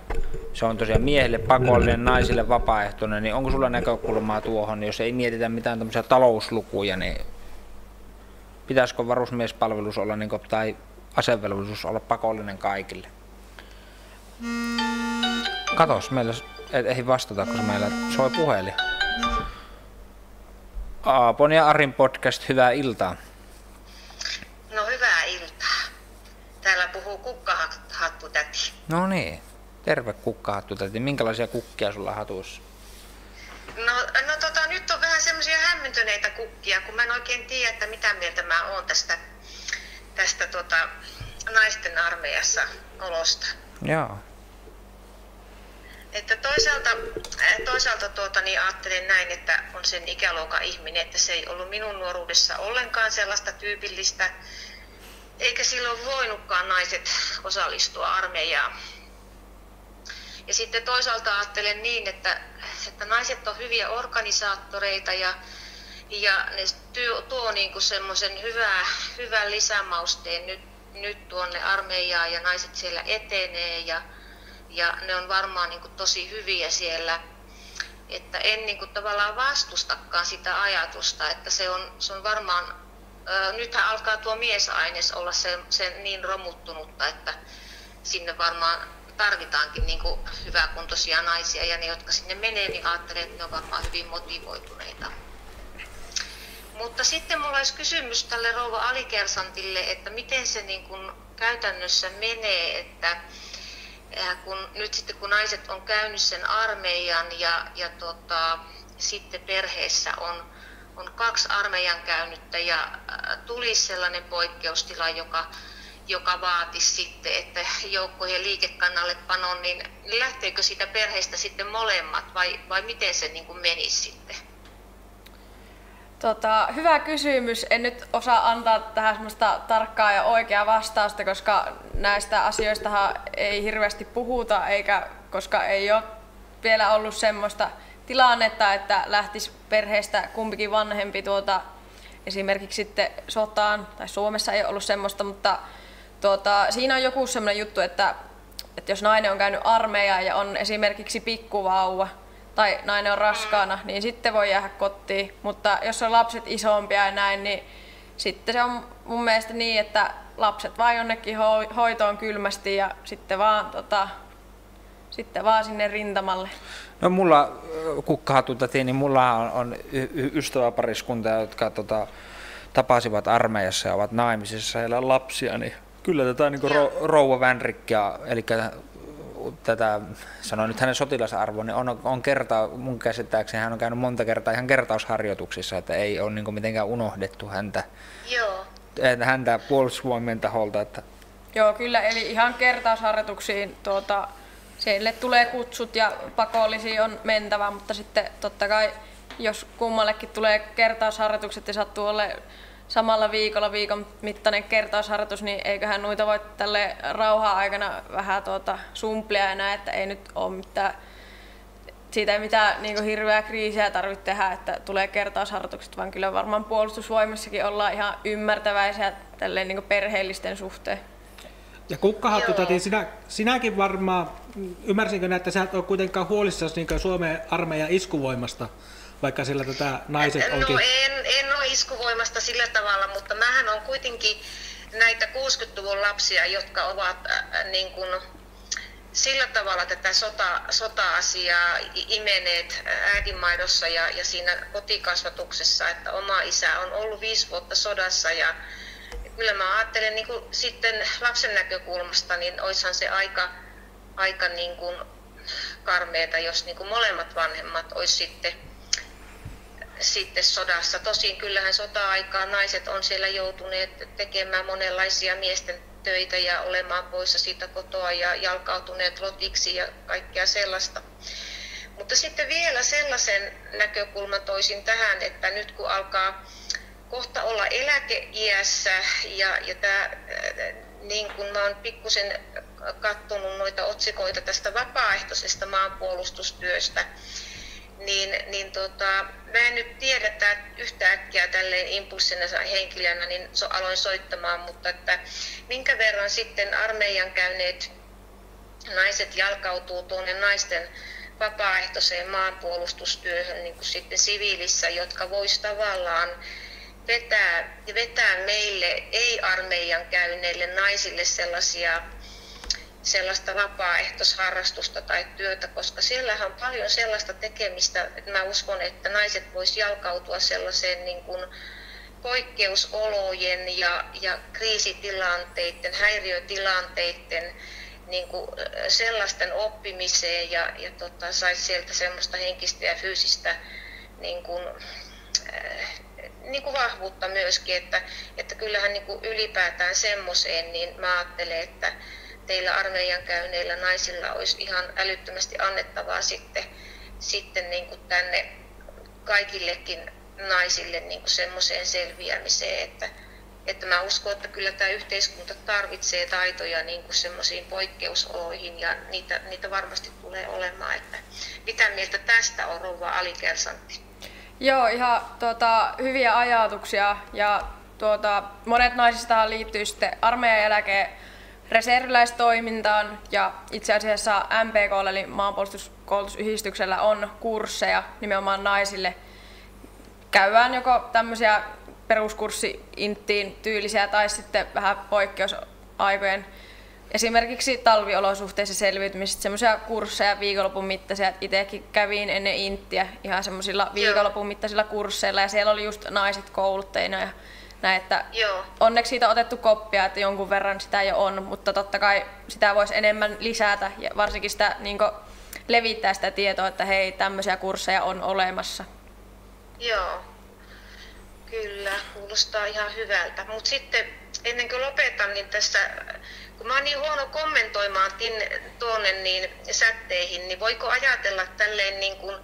se on tosiaan miehille pakollinen, naisille vapaaehtoinen, niin onko sulla näkökulmaa tuohon, jos ei mietitä mitään tämmöisiä talouslukuja, niin pitäisikö varusmiespalvelus olla niin kuin, tai asevelvollisuus olla pakollinen kaikille? Katos, meillä ei vastata, koska meillä soi puhelin. Aapon ja Arin podcast, hyvää iltaa. No hyvää iltaa. Täällä puhuu kukkahattutäti. No niin, terve kukkahattutäti. Minkälaisia kukkia sulla hatuissa? No, no tota, nyt on vähän semmoisia hämmentyneitä kukkia, kun mä en oikein tiedä, että mitä mieltä mä oon tästä, tästä tota, naisten armeijassa olosta. Joo. Että toisaalta, toisaalta tuota, niin ajattelen näin, että on sen ikäluokan ihminen, että se ei ollut minun nuoruudessa ollenkaan sellaista tyypillistä, eikä silloin voinutkaan naiset osallistua armeijaan. Ja sitten toisaalta ajattelen niin, että, että naiset on hyviä organisaattoreita ja, ja ne työ, tuo niin semmoisen hyvää, hyvän lisämausteen nyt, nyt tuonne armeijaan ja naiset siellä etenee ja, ja ne on varmaan niin kuin tosi hyviä siellä. Että en niin kuin tavallaan vastustakaan sitä ajatusta, että se on, se on varmaan, ää, nythän alkaa tuo miesaines olla se, se niin romuttunutta, että sinne varmaan tarvitaankin niin kuin hyväkuntoisia naisia ja ne, jotka sinne menee, niin ajattelen, että ne on varmaan hyvin motivoituneita. Mutta sitten mulla olisi kysymys tälle rouva Alikersantille, että miten se niin kuin käytännössä menee, että kun nyt sitten kun naiset on käynyt sen armeijan ja, ja tota, sitten perheessä on, on kaksi armeijan käynyttä ja tulisi sellainen poikkeustila, joka, joka vaatisi sitten, että joukkojen liikekannalle panon, niin lähteekö siitä perheestä sitten molemmat vai, vai miten se niin kuin menisi sitten? Tota, hyvä kysymys. En nyt osaa antaa tähän semmoista tarkkaa ja oikeaa vastausta, koska näistä asioista ei hirveästi puhuta, eikä koska ei ole vielä ollut semmoista tilannetta, että lähtisi perheestä kumpikin vanhempi tuota, esimerkiksi sitten sotaan, tai Suomessa ei ollut semmoista, mutta tuota, siinä on joku semmoinen juttu, että, että jos nainen on käynyt armeijaa ja on esimerkiksi pikkuvauva, tai nainen on raskaana, niin sitten voi jäädä kotiin. Mutta jos on lapset isompia ja näin, niin sitten se on mun mielestä niin, että lapset vaan jonnekin hoitoon kylmästi ja sitten vaan, tota, sitten vaan sinne rintamalle. No mulla kukkahatutätiin, niin mulla on, on y- ystäväpariskunta, jotka tota, tapasivat armeijassa ja ovat naimisissa ja lapsia, niin kyllä tätä niin ro, rouva Vänrikkiä, eli tätä, sanoin nyt hänen sotilasarvoon, niin on, on kerta, mun käsittääkseni hän on käynyt monta kertaa ihan kertausharjoituksissa, että ei ole niin mitenkään unohdettu häntä, Joo. häntä puolustusvoimien taholta. Että... Joo, kyllä, eli ihan kertausharjoituksiin tuota, siellä tulee kutsut ja pakollisia on mentävä, mutta sitten totta kai jos kummallekin tulee kertausharjoitukset ja sattuu olemaan samalla viikolla viikon mittainen kertausharjoitus, niin eiköhän noita voi tälle rauhaa aikana vähän tuota sumplia ja näin, että ei nyt ole mitään siitä ei mitään niin hirveää kriisiä tarvitse tehdä, että tulee kertausharjoitukset, vaan kyllä varmaan puolustusvoimissakin ollaan ihan ymmärtäväisiä tälleen niin perheellisten suhteen. Ja kukkahattu, tati, sinä, sinäkin varmaan, ymmärsinkö että sä et ole kuitenkaan huolissasi niin Suomen armeijan iskuvoimasta vaikka sillä tätä naiset no, onkin... No en, en ole iskuvoimasta sillä tavalla, mutta mähän on kuitenkin näitä 60-luvun lapsia, jotka ovat äh, niin kuin, sillä tavalla tätä sota, sota-asiaa imeneet äidinmaidossa ja, ja siinä kotikasvatuksessa, että oma isä on ollut viisi vuotta sodassa ja kyllä mä ajattelen niin kuin sitten lapsen näkökulmasta, niin olisihan se aika, aika niin kuin karmeeta, jos niin kuin molemmat vanhemmat olisi sitten sitten sodassa. Tosin kyllähän sota-aikaan naiset on siellä joutuneet tekemään monenlaisia miesten töitä ja olemaan poissa siitä kotoa ja jalkautuneet lotiksi ja kaikkea sellaista. Mutta sitten vielä sellaisen näkökulman toisin tähän, että nyt kun alkaa kohta olla eläkeiässä ja, ja tämä, niin kun mä oon pikkusen katsonut noita otsikoita tästä vapaaehtoisesta maanpuolustustyöstä, niin, niin tota, mä en nyt tiedä että yhtäkkiä tälleen impulssina henkilönä, niin so, aloin soittamaan, mutta että minkä verran sitten armeijan käyneet naiset jalkautuu tuonne naisten vapaaehtoiseen maanpuolustustyöhön niin kuin sitten siviilissä, jotka vois tavallaan vetää, vetää meille ei-armeijan käyneille naisille sellaisia sellaista vapaaehtoisharrastusta tai työtä, koska siellähän on paljon sellaista tekemistä, että mä uskon, että naiset vois jalkautua sellaiseen niin kuin poikkeusolojen ja, ja kriisitilanteiden, häiriötilanteiden niin kuin sellaisten oppimiseen ja, ja tota, saisi sieltä semmoista henkistä ja fyysistä niin kuin, äh, niin kuin vahvuutta myöskin, että, että kyllähän niin kuin ylipäätään semmoiseen, niin mä ajattelen, että teillä armeijan käyneillä naisilla olisi ihan älyttömästi annettavaa sitten, sitten niin kuin tänne kaikillekin naisille niin kuin semmoiseen selviämiseen, että, että mä uskon, että kyllä tämä yhteiskunta tarvitsee taitoja niin kuin semmoisiin poikkeusoloihin ja niitä, niitä varmasti tulee olemaan. Että mitä mieltä tästä on rouva alikersantti? Joo, ihan tuota, hyviä ajatuksia ja tuota, monet naisista liittyy sitten armeijan jälkeen reserviläistoimintaan ja itse asiassa MPK eli maanpuolustuskoulutusyhdistyksellä on kursseja nimenomaan naisille. Käydään joko tämmöisiä peruskurssi-inttiin tyylisiä tai sitten vähän poikkeusaikojen esimerkiksi talviolosuhteissa selviytymisestä semmoisia kursseja viikonlopun mittaisia. Itsekin kävin ennen inttiä ihan semmoisilla viikonlopun mittaisilla kursseilla ja siellä oli just naiset koulutteina ja näin, että Joo. onneksi siitä on otettu koppia, että jonkun verran sitä jo on, mutta totta kai sitä voisi enemmän lisätä ja varsinkin sitä niin levittää sitä tietoa, että hei, tämmöisiä kursseja on olemassa. Joo, kyllä, kuulostaa ihan hyvältä. Mutta sitten ennen kuin lopetan, niin tässä, kun mä oon niin huono kommentoimaan tuonne niin sätteihin, niin voiko ajatella tälleen niin kuin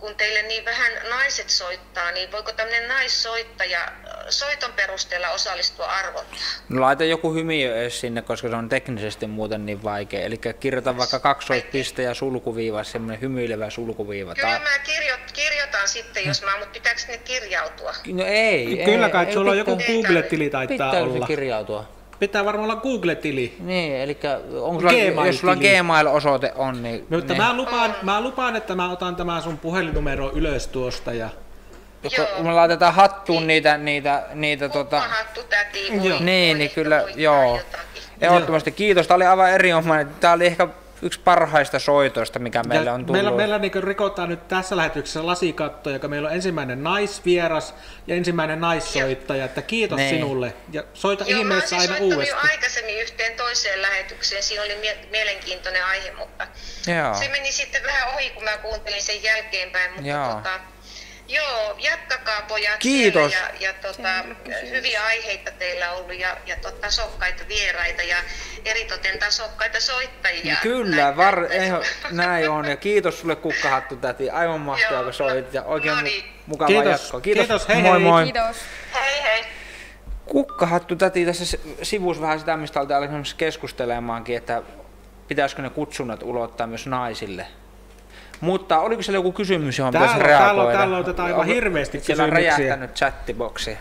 kun teille niin vähän naiset soittaa, niin voiko tämmöinen naissoittaja soiton perusteella osallistua arvottaa? No laita joku hymiö edes sinne, koska se on teknisesti muuten niin vaikea. Eli kirjoita vaikka kaksoispiste ja sulkuviiva, semmoinen hymyilevä sulkuviiva. Kyllä mä kirjo- kirjoitan sitten, jos mä, mutta pitääkö ne kirjautua? No ei. Kyllä ei, kai, ei, sulla on joku Google-tili taitaa pitää olla. kirjautua? Pitää varmaan olla Google-tili. Niin, eli onko sulla, jos sulla Gmail-osoite on, niin... No, mutta niin. mä, lupaan, mä lupaan, että mä otan tämän sun puhelinnumero ylös tuosta ja... Joko, me laitetaan hattuun niitä, niitä, niitä tota... hattu täti, voi, Joo. voi, Niin, niin kyllä, joo. Ehdottomasti kiitos, tämä oli aivan erinomainen. Tämä oli ehkä yksi parhaista soitoista, mikä meille Ja on tullut. Meillä, meillä niin rikotaan nyt tässä lähetyksessä lasikatto, joka meillä on ensimmäinen naisvieras ja ensimmäinen naissoittaja. Että kiitos Niin. sinulle ja soita Joo, ihmeessä aina uudestaan. jo aikaisemmin yhteen toiseen lähetykseen. Siinä oli mie- mielenkiintoinen aihe, mutta Joo. se meni sitten vähän ohi, kun mä kuuntelin sen jälkeenpäin. Mutta Joo. Tota, joo, jatkakaa pojat Kiitos. ja, ja tota, hyviä aiheita teillä on ollut ja, ja tot, tasokkaita vieraita ja eritoten tasokkaita soittajia. Kyllä, Näin- var, näin- eho, näin on. Ja kiitos sulle kukkahattu täti. Aivan mahtavaa, kun soit. Ja oikein no niin. mukavaa Kiitos. jatkoa. Kiitos. Kiitos, hei moi hei. moi. Kiitos. Hei hei. Kukkahattu täti tässä s- sivusi vähän sitä, mistä oltiin alkanut keskustelemaankin, että pitäisikö ne kutsunnat ulottaa myös naisille. Mutta oliko siellä joku kysymys, johon Täällä pitäisi on- täällä on- reagoida? täällä on tätä aivan hirveästi Siellä on kysymyksiä. räjähtänyt chattiboksi.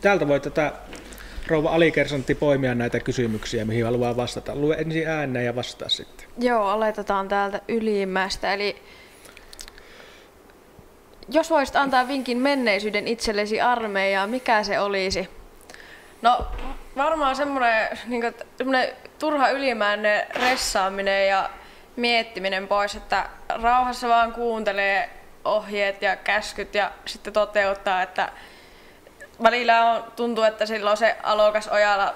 Täältä voi tätä rouva Alikersantti poimia näitä kysymyksiä, mihin haluaa vastata. Lue ensin ääneen ja vastaa sitten. Joo, aloitetaan täältä ylimmästä. Eli jos voisit antaa vinkin menneisyyden itsellesi armeijaan, mikä se olisi? No varmaan semmoinen, niin kuin, semmoinen turha ylimäinen ressaaminen ja miettiminen pois, että rauhassa vaan kuuntelee ohjeet ja käskyt ja sitten toteuttaa, että välillä on, tuntuu, että silloin se alokas ojalla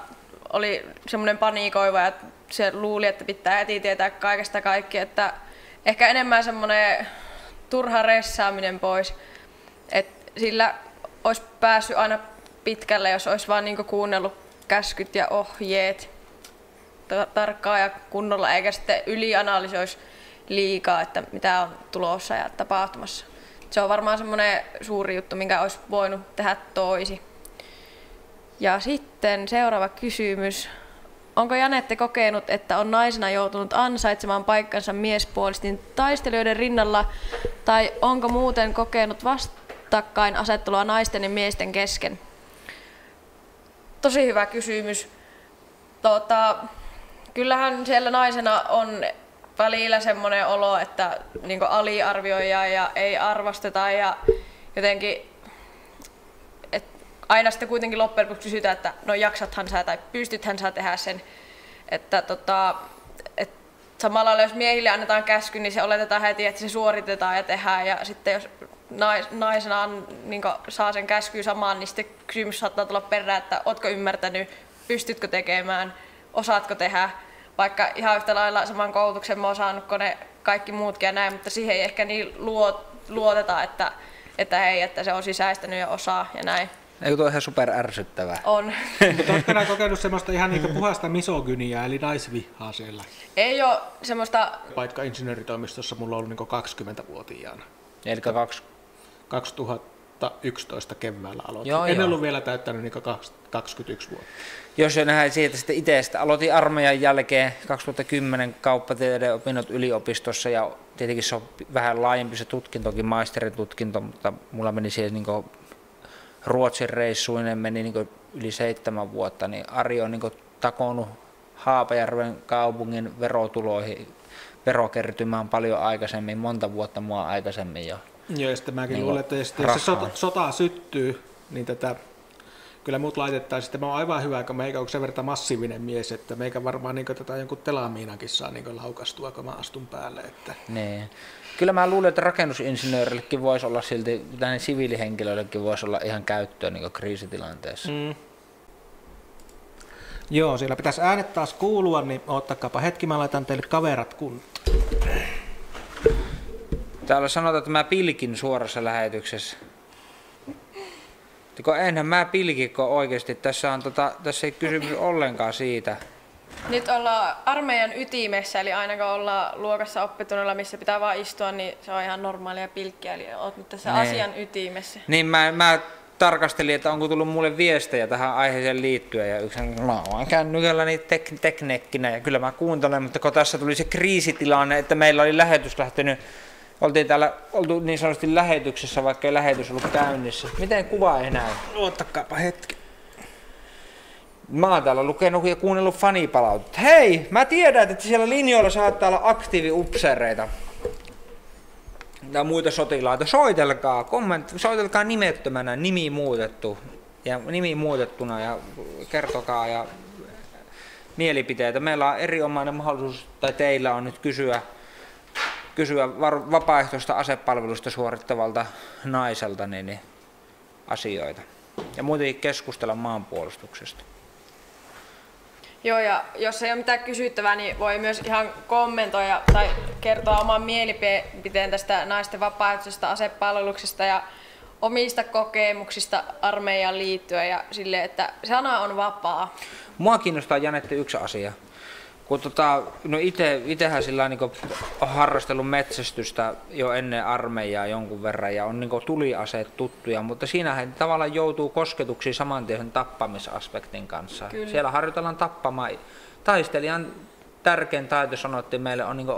oli semmoinen paniikoiva ja se luuli, että pitää heti tietää kaikesta kaikki, että ehkä enemmän semmoinen turha ressaaminen pois, että sillä olisi päässyt aina pitkälle, jos olisi vaan niinku kuunnellut käskyt ja ohjeet tarkkaan ja kunnolla, eikä sitten ylianalysoisi liikaa, että mitä on tulossa ja tapahtumassa. Se on varmaan semmoinen suuri juttu, minkä olisi voinut tehdä toisi. Ja sitten seuraava kysymys. Onko Janette kokenut, että on naisena joutunut ansaitsemaan paikkansa miespuolistin taistelijoiden rinnalla, tai onko muuten kokenut vastakkainasettelua naisten ja miesten kesken? Tosi hyvä kysymys. Tota, kyllähän siellä naisena on välillä semmoinen olo, että niin aliarvioidaan ja ei arvosteta ja jotenkin et aina sitten kuitenkin loppujen lopuksi kysytään, että no jaksathan sä tai pystythän sä tehdä sen. Että tota, et samalla lailla jos miehille annetaan käsky, niin se oletetaan heti, että se suoritetaan ja tehdään. Ja sitten jos nais, naisena on, niin saa sen käsky samaan, niin sitten kysymys saattaa tulla perään, että ootko ymmärtänyt, pystytkö tekemään, osaatko tehdä vaikka ihan yhtä lailla saman koulutuksen mä oon saanut kuin ne kaikki muutkin ja näin, mutta siihen ei ehkä niin luoteta, että, että hei, että se on sisäistänyt ja osaa ja näin. Eikö tuo ihan super ärsyttävää? On. Mutta oletko kokenut semmoista ihan niinku puhasta misogyniaa, eli naisvihaa siellä? Ei ole semmoista... Paikka insinööritoimistossa mulla on ollut niinku 20-vuotiaana. Eli kaksi... 2011 keväällä aloitin. Joo, en joo. ollut vielä täyttänyt niinku 21 vuotta jos jo nähdään siitä sitten itse, aloitin armeijan jälkeen 2010 kauppatieteiden opinnot yliopistossa ja tietenkin se on vähän laajempi se tutkintokin, maisterin tutkinto, mutta mulla meni siihen niin Ruotsin reissuinen meni niin yli seitsemän vuotta, niin Ari on niin takonut Haapajärven kaupungin verotuloihin verokertymään paljon aikaisemmin, monta vuotta mua aikaisemmin jo. Joo, ja sitten mäkin niin luulen, että jos se sota, sota syttyy, niin tätä kyllä muut laitettaisiin, että mä oon aivan hyvä, kun meikä on sen verran massiivinen mies, että meikä varmaan niin tätä jonkun telamiinakin saa niin laukastua, kun mä astun päälle. Että. Niin. Kyllä mä luulen, että rakennusinsinöörillekin voisi olla silti, tai siviilihenkilöillekin voisi olla ihan käyttöä niin kriisitilanteessa. Mm. Joo, siellä pitäisi äänet taas kuulua, niin ottakaapa hetki, mä laitan teille kaverat kuntoon. Täällä sanotaan, että mä pilkin suorassa lähetyksessä. Kun enhän mä pilkikko oikeasti. Tässä, on, tota, tässä ei kysymys ollenkaan siitä. Nyt ollaan armeijan ytimessä, eli aina kun ollaan luokassa oppitunnilla, missä pitää vaan istua, niin se on ihan normaalia pilkkiä, eli oot nyt tässä niin. asian ytimessä. Niin, mä, mä tarkastelin, että onko tullut mulle viestejä tähän aiheeseen liittyen, ja yksi mä oon kännykällä niin tek, teknekkinä, ja kyllä mä kuuntelen, mutta kun tässä tuli se kriisitilanne, että meillä oli lähetys lähtenyt oltiin täällä oltu niin sanotusti lähetyksessä, vaikka ei lähetys ollut käynnissä. Miten kuva ei näy? Ottakaapa hetki. Mä oon täällä lukenut ja kuunnellut fanipalautetta. Hei, mä tiedän, että siellä linjoilla saattaa olla aktiiviupseereita tai muita sotilaita. Soitelkaa, komment, soitelkaa nimettömänä, nimi muutettu ja nimi muutettuna ja kertokaa ja mielipiteitä. Meillä on erinomainen mahdollisuus, tai teillä on nyt kysyä kysyä vapaaehtoista asepalvelusta suorittavalta naiselta niin, niin asioita. Ja muutenkin keskustella maanpuolustuksesta. Joo, ja jos ei ole mitään kysyttävää, niin voi myös ihan kommentoida tai kertoa oman mielipiteen tästä naisten vapaaehtoisesta asepalveluksesta ja omista kokemuksista armeijaan liittyen ja sille, että sana on vapaa. Mua kiinnostaa Janette yksi asia kun tota, no ite, itehän sillä niin harrastellut metsästystä jo ennen armeijaa jonkun verran ja on niin tuliaseet tuttuja, mutta siinähän tavallaan joutuu kosketuksiin saman tien tappamisaspektin kanssa. Kyllä. Siellä harjoitellaan tappamaan. Taistelijan tärkein taito sanottiin meille on niin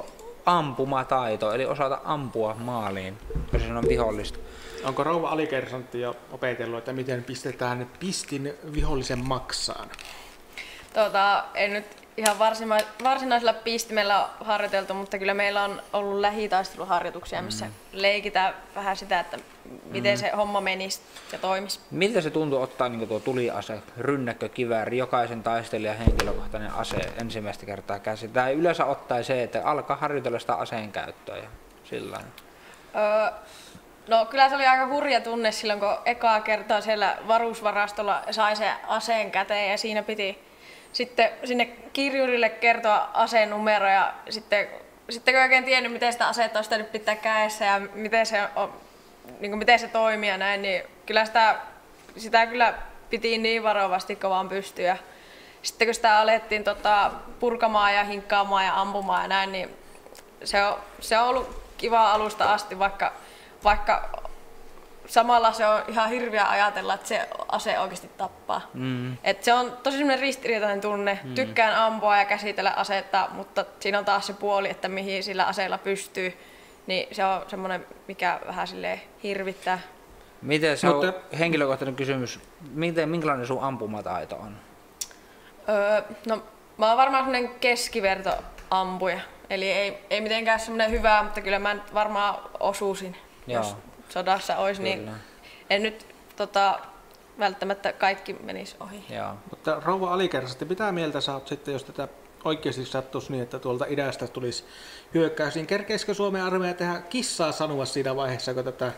ampumataito, eli osata ampua maaliin, jos se on vihollista. Onko rouva alikersantti jo opetellut, että miten pistetään pistin vihollisen maksaan? Tota, en nyt ihan varsinaisella pistimellä harjoiteltu, mutta kyllä meillä on ollut lähitaisteluharjoituksia, missä mm. leikitään vähän sitä, että miten mm. se homma menisi ja toimisi. Miltä se tuntuu ottaa niin tuo tuliase, rynnäkkö, kivääri, jokaisen taistelijan henkilökohtainen ase ensimmäistä kertaa käsi? Tai yleensä ottaa se, että alkaa harjoitella sitä aseen käyttöä ja sillä öö, No kyllä se oli aika hurja tunne silloin, kun ekaa kertaa siellä varusvarastolla sai se aseen käteen ja siinä piti sitten sinne kirjurille kertoa aseen numero ja sitten, sitten kun oikein tiennyt, miten sitä asetta olisi nyt pitää kädessä ja miten se, on, niin kuin miten se toimii ja näin, niin kyllä sitä, sitä kyllä piti niin varovasti kun vaan pystyä. Sitten kun sitä alettiin tota, purkamaan ja hinkkaamaan ja ampumaan ja näin, niin se on, se on ollut kiva alusta asti, vaikka, vaikka samalla se on ihan hirviä ajatella, että se ase oikeasti tappaa. Mm. Et se on tosi semmoinen ristiriitainen tunne. Mm. Tykkään ampua ja käsitellä asetta, mutta siinä on taas se puoli, että mihin sillä aseella pystyy. Niin se on semmoinen, mikä vähän sille hirvittää. Miten se mutta... on henkilökohtainen kysymys, miten, minkälainen sun ampumataito on? Öö, no mä oon varmaan semmoinen keskiverto ampuja. Eli ei, ei mitenkään semmoinen hyvä, mutta kyllä mä nyt varmaan osuusin, Joo. jos sodassa olisi, niin Kyllä. niin en nyt tota, välttämättä kaikki menisi ohi. Joo. Mutta rouva alikerrasta, mitä mieltä sä oot sitten, jos tätä oikeasti sattuisi niin, että tuolta idästä tulisi hyökkäys, niin kerkeisikö Suomen armeija tehdä kissaa sanoa siinä vaiheessa, kun tätä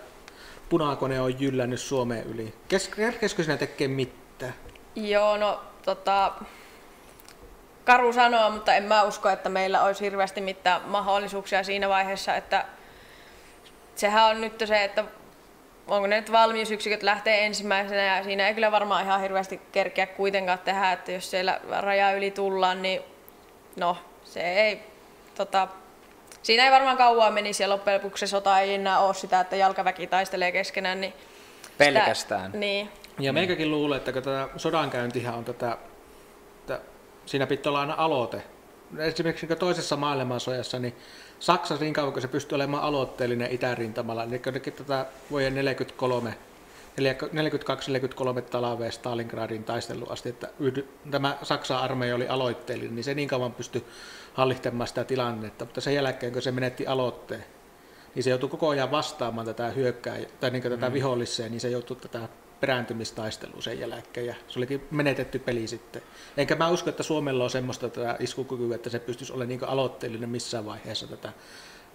punakone on jyllännyt Suomeen yli? Kerkeisikö sinä tekee mitään? Joo, no tota, karu sanoa, mutta en mä usko, että meillä olisi hirveästi mitään mahdollisuuksia siinä vaiheessa, että sehän on nyt se, että onko ne nyt valmiusyksiköt lähtee ensimmäisenä ja siinä ei kyllä varmaan ihan hirveästi kerkeä kuitenkaan tehdä, että jos siellä raja yli tullaan, niin no se ei, tota, siinä ei varmaan kauan menisi ja loppujen lopuksi se sota ei enää ole sitä, että jalkaväki taistelee keskenään. Niin Pelkästään. Sitä, niin. Ja meikäkin luulee, että tätä sodankäyntihän on tätä, että siinä pitää olla aina aloite. Esimerkiksi toisessa maailmansojassa, niin Saksa niin kauan kun se pystyy olemaan aloitteellinen itärintamalla, niin tätä vuoden 43 42-43 talvea Stalingradin taistelu asti, että tämä Saksan armeija oli aloitteellinen, niin se niin kauan pystyi hallittamaan sitä tilannetta, mutta sen jälkeen, kun se menetti aloitteen, niin se joutui koko ajan vastaamaan tätä hyökkää, tai niin tätä mm. viholliseen, niin se joutui tätä perääntymistaisteluun sen jälkeen, ja se olikin menetetty peli sitten. Enkä mä usko, että Suomella on semmoista tätä iskukykyä, että se pystyisi olemaan niin aloitteellinen missään vaiheessa tätä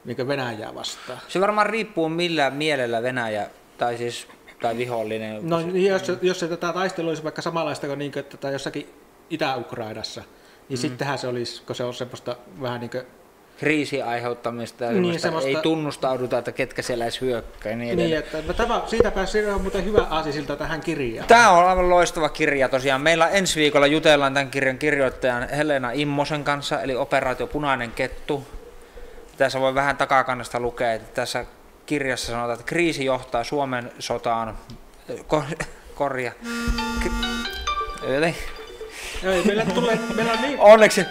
niin Venäjää vastaan. Se varmaan riippuu millä mielellä Venäjä, tai siis tai vihollinen. No niin, jos, jos se tätä taistelu olisi vaikka samanlaista kuin, niin kuin että jossakin Itä-Ukrainassa, niin mm. sittenhän se olisi, kun se on semmoista vähän niin kuin kriisin aiheuttamista niin, semmoista... ei tunnustauduta, että ketkä siellä edes hyökkää. Niin, niin että no tämä, siitä pääsi on muuten hyvä aasisilta tähän kirjaan. Tämä on aivan loistava kirja tosiaan. Meillä ensi viikolla jutellaan tämän kirjan kirjoittajan Helena Immosen kanssa, eli Operaatio Punainen Kettu. Tässä voi vähän takakannasta lukea, että tässä kirjassa sanotaan, että kriisi johtaa Suomen sotaan. Ko, korja. Eli ei, meillä tulee, meillä on niin... Onneksi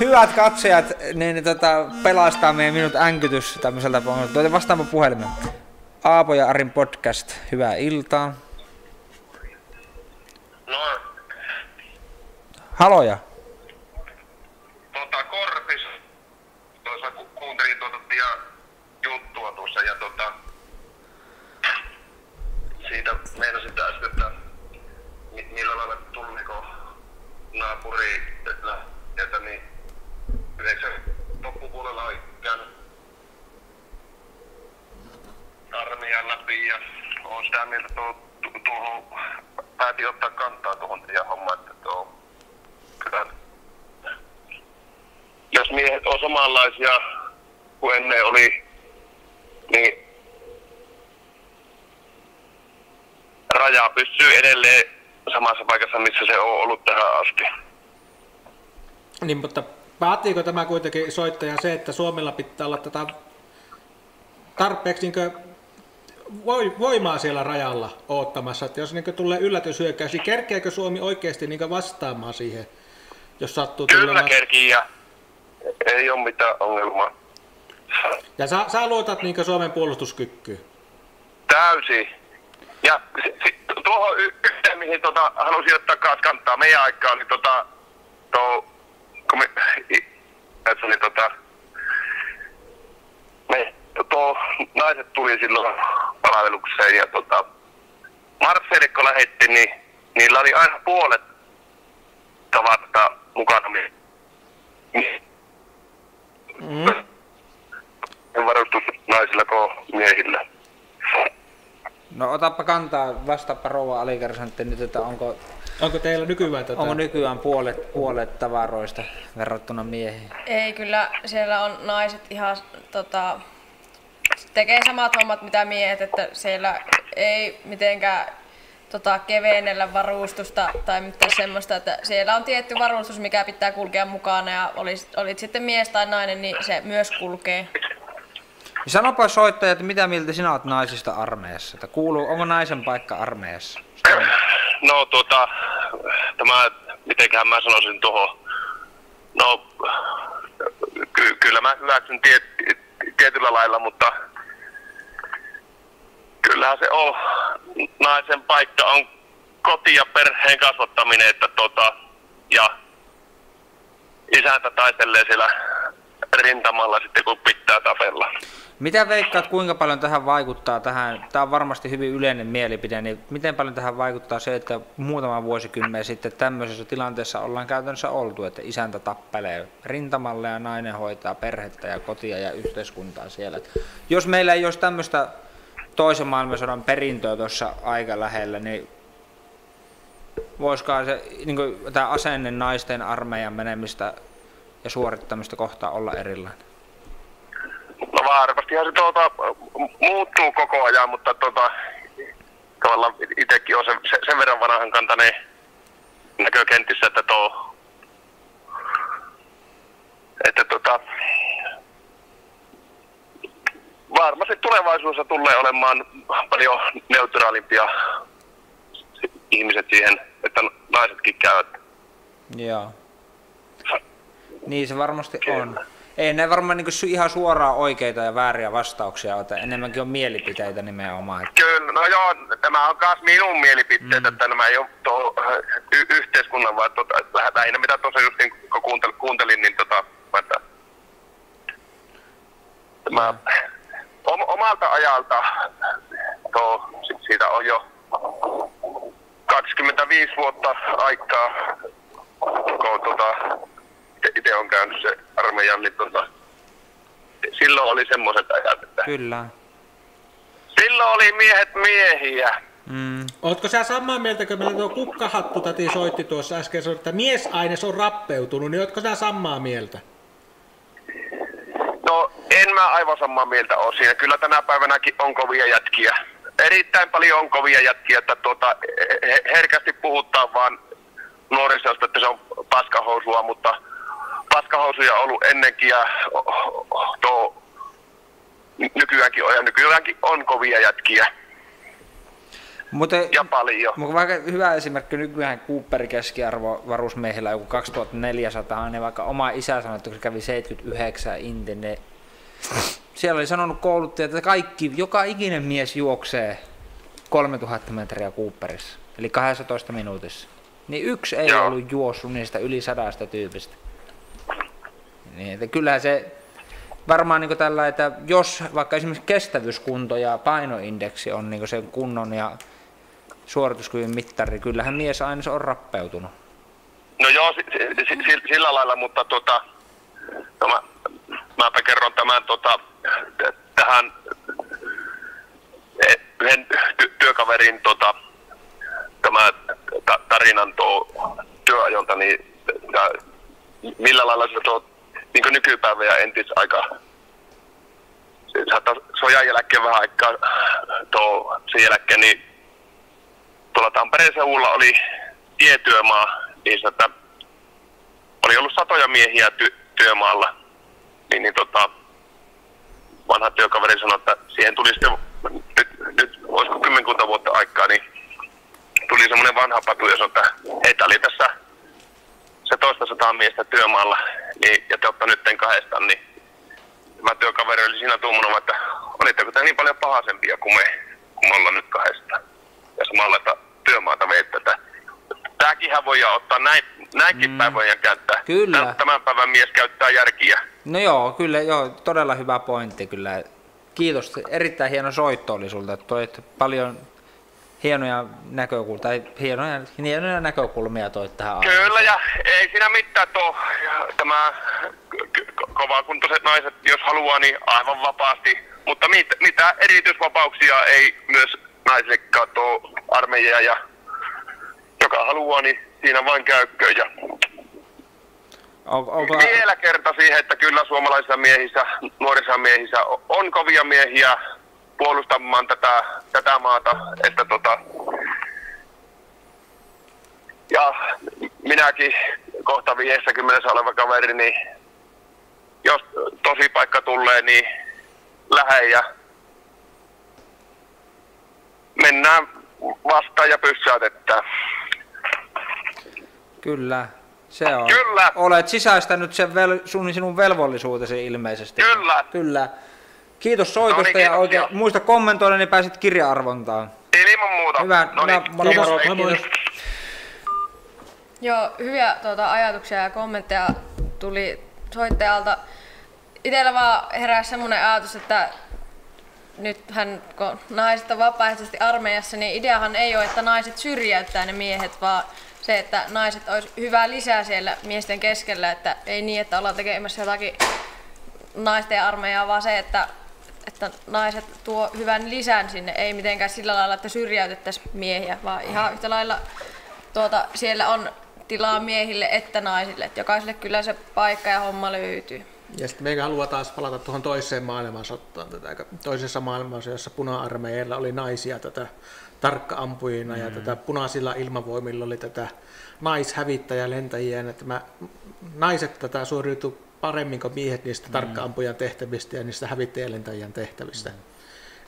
hyvät katsojat niin, niin tota, pelastaa meidän minut änkytys tämmöiseltä pohjalta. Tuote vastaanpa puhelimen. Aapo ja Arin podcast, hyvää iltaa. No. Haloja. Tota, Korpis. Tuossa ku, kuuntelin tuota ja juttua tuossa ja tota, siitä meinasin taas, että millä lailla tuliko naapuri sieltä, niin yleensä loppupuolella on käynyt armeijan läpi ja on sitä mieltä, tuo, tuohon päätin ottaa kantaa tuohon teidän hommaan, että tuo jos miehet on samanlaisia kuin ennen oli, niin raja pysyy edelleen samassa paikassa, missä se on ollut tähän asti. Niin, mutta vaatiiko tämä kuitenkin soittaja se, että Suomella pitää olla tätä tarpeeksi niin voimaa siellä rajalla oottamassa, että jos niin tulee yllätyshyökkäys, niin kerkeekö Suomi oikeasti niin vastaamaan siihen, jos sattuu Kyllä tulemaan... kerkii ja ei ole mitään ongelmaa. Ja sä, sä luotat niin Suomen puolustuskykyyn? Täysin. Ja tuohon yhteen, mihin tota, halusin ottaa kanssa kantaa meidän aikaan, niin tota, tuo, kun me, niin tota, me, tuo, naiset tuli silloin palvelukseen ja tota, Marseille kun lähetti, niin niillä oli aina puolet tavarta mukana. Niin, mm. varustus naisilla kuin miehillä. No otappa kantaa, vastaappa rouva alikersantti nyt, että onko, onko teillä nykyään, tätä? onko nykyään puolet, puolet tavaroista verrattuna miehiin? Ei, kyllä siellä on naiset ihan tota, tekee samat hommat mitä miehet, että siellä ei mitenkään tota, kevennellä varustusta tai mitään semmoista, että siellä on tietty varustus, mikä pitää kulkea mukana ja olit, olit sitten mies tai nainen, niin se myös kulkee. Sanopa soittaja, että mitä mieltä sinä olet naisista armeijassa? Että kuuluu, onko naisen paikka armeijassa? No tuota, tämä, mitenköhän mä sanoisin tuohon, no ky- kyllä mä hyväksyn tiet, tietyllä lailla, mutta kyllähän se on, naisen paikka on koti ja perheen kasvattaminen, että tota, ja isäntä taistelee siellä rintamalla sitten kun pitää tapella. Mitä veikkaat, kuinka paljon tähän vaikuttaa tähän, tämä on varmasti hyvin yleinen mielipide, niin miten paljon tähän vaikuttaa se, että muutama vuosikymmen sitten tämmöisessä tilanteessa ollaan käytännössä oltu, että isäntä tappelee rintamalle ja nainen hoitaa perhettä ja kotia ja yhteiskuntaa siellä. Jos meillä ei olisi tämmöistä toisen maailmansodan perintöä tuossa aika lähellä, niin voisiko se niin kuin, tämä asenne naisten armeijan menemistä ja suorittamista kohtaan olla erilainen? No varmastihan se tuota, muuttuu koko ajan, mutta tuota, tavallaan itsekin on sen, sen verran vanhan kantaneen näkökentissä, että tuo, että tota, varmasti tulevaisuudessa tulee olemaan paljon neutraalimpia ihmiset siihen, että naisetkin käyvät. Joo. Niin se varmasti on. Ei ne varmaan niin ihan suoraan oikeita ja vääriä vastauksia ole, enemmänkin on mielipiteitä nimenomaan. Kyllä, no joo, tämä on myös minun mielipiteet, mm. että nämä ei ole tuo, y- yhteiskunnan, vaan tuota, lähinnä mitä tuossa just niin, kun kuuntelin, kuuntelin niin tota, että tämä, om, omalta ajalta tuo, siitä on jo 25 vuotta aikaa, kun tuota, itse on käynyt se armeijan, niin tuota, silloin oli semmoiset ajat, että Kyllä. silloin oli miehet miehiä. Mm. Ootko sä samaa mieltä, kun meillä tuo kukkahattu täti soitti tuossa äsken, sanoi, että miesaines on rappeutunut, niin ootko sä samaa mieltä? No en mä aivan samaa mieltä ole siinä. Kyllä tänä päivänäkin on kovia jätkiä. Erittäin paljon on kovia jätkiä, että tuota, he- herkästi puhuttaa vaan nuorisosta, että se on paskahousua, mutta paskahousuja ollut ennenkin ja o- o- tuo nykyäänkin on ja nykyäänkin on kovia jätkiä Mutta ja paljon. Mutta vaikka hyvä esimerkki nykyään Cooperin keskiarvo varusmiehillä joku 2400, niin vaikka oma isä sanoi, että kun se kävi 79 inti, niin siellä oli sanonut kouluttajat, että kaikki, joka ikinen mies juoksee 3000 metriä Cooperissa, eli 12 minuutissa. Niin yksi ei Joo. ollut juossut niistä yli sadasta tyypistä. Niin, että kyllähän se varmaan niin tällä, että jos vaikka esimerkiksi kestävyyskunto ja painoindeksi on niin sen kunnon ja suorituskyvyn mittari, kyllähän mies aina on rappeutunut. No joo, si- si- si- sillä lailla, mutta tota, no mä, mäpä kerron tämän tota, tähän eh, yhden ty- työkaverin tota, tämä ta- tarinan tuo työajolta, niin millä lailla se tuo niin nykypäivä ja entisaika se saattaa sojan jälkeen vähän aikaa tuo sen jälkeen, niin tuolla Tampereen seudulla oli tietyömaa, niin että oli ollut satoja miehiä ty- työmaalla, niin, niin tota, vanha työkaveri sanoi, että siihen tuli sitten, nyt, nyt olisiko kymmenkunta vuotta aikaa, niin tuli semmoinen vanha patu ja sanoi, että heitä oli tässä se toista sataa miestä työmaalla, niin, ja te olette nyt kahdestaan, niin tämä työkaveri oli siinä tuumunut, että olitteko te niin paljon pahasempia kuin me, kun me ollaan nyt kahdestaan. Ja samalla, että työmaata veette, että tämäkinhän voidaan ottaa näin, näinkin mm. päivän käyttää. Kyllä. Tämän- päivän mies käyttää järkiä. No joo, kyllä joo, todella hyvä pointti kyllä. Kiitos, erittäin hieno soitto oli sulta, että toit paljon hienoja näkökulmia, tai hienoja, hienoja näkökulmia toit tähän aiheeseen. Kyllä, ja ei siinä mitään tuo, tämä kovakuntoiset naiset, jos haluaa, niin aivan vapaasti. Mutta mit, mitä erityisvapauksia ei myös naisillekaan tuo armeija ja joka haluaa, niin siinä vain käykköön. Ja On, onko, vielä kerta siihen, että kyllä suomalaisissa miehissä, nuorissa miehissä on kovia miehiä puolustamaan tätä, tätä maata, että tota, ja minäkin kohta 50 oleva kaveri, niin jos tosi paikka tulee, niin lähden ja mennään vastaan ja pyssäytetään. Kyllä, se on. Kyllä. Olet sisäistänyt sen vel, sun, sinun velvollisuutesi ilmeisesti. Kyllä. Kyllä. Kiitos soitosta No niin, ja oikein muista kommentoida, niin pääsit kirja-arvontaan. Ilman muuta. Hyvä, No niin. hyvä, moro, Kiitos, moro, kiitos. Joo, hyviä tuota, ajatuksia ja kommentteja tuli soittajalta. Itellä vaan heräsi semmoinen ajatus, että nythän kun naiset on vapaaehtoisesti armeijassa, niin ideahan ei ole, että naiset syrjäyttää ne miehet, vaan se, että naiset olisi hyvä lisää siellä miesten keskellä, että ei niin, että ollaan tekemässä jotakin naisten armeijaa, vaan se, että, että naiset tuo hyvän lisän sinne, ei mitenkään sillä lailla, että syrjäytettäisiin miehiä, vaan ihan yhtä lailla tuota, siellä on tilaa miehille että naisille, että jokaiselle kyllä se paikka ja homma löytyy. Ja sitten meikä haluaa taas palata tuohon toiseen maailmansottaan. Tätä, toisessa maailmansodassa puna-armeijalla oli naisia tätä tarkka-ampujina mm. ja tätä punaisilla ilmavoimilla oli tätä naishävittäjälentäjiä. Että mä, naiset tätä suoriutu paremmin kuin miehet niistä mm. tarkka-ampujan tehtävistä ja niistä hävittäjälentäjien tehtävistä. Mm.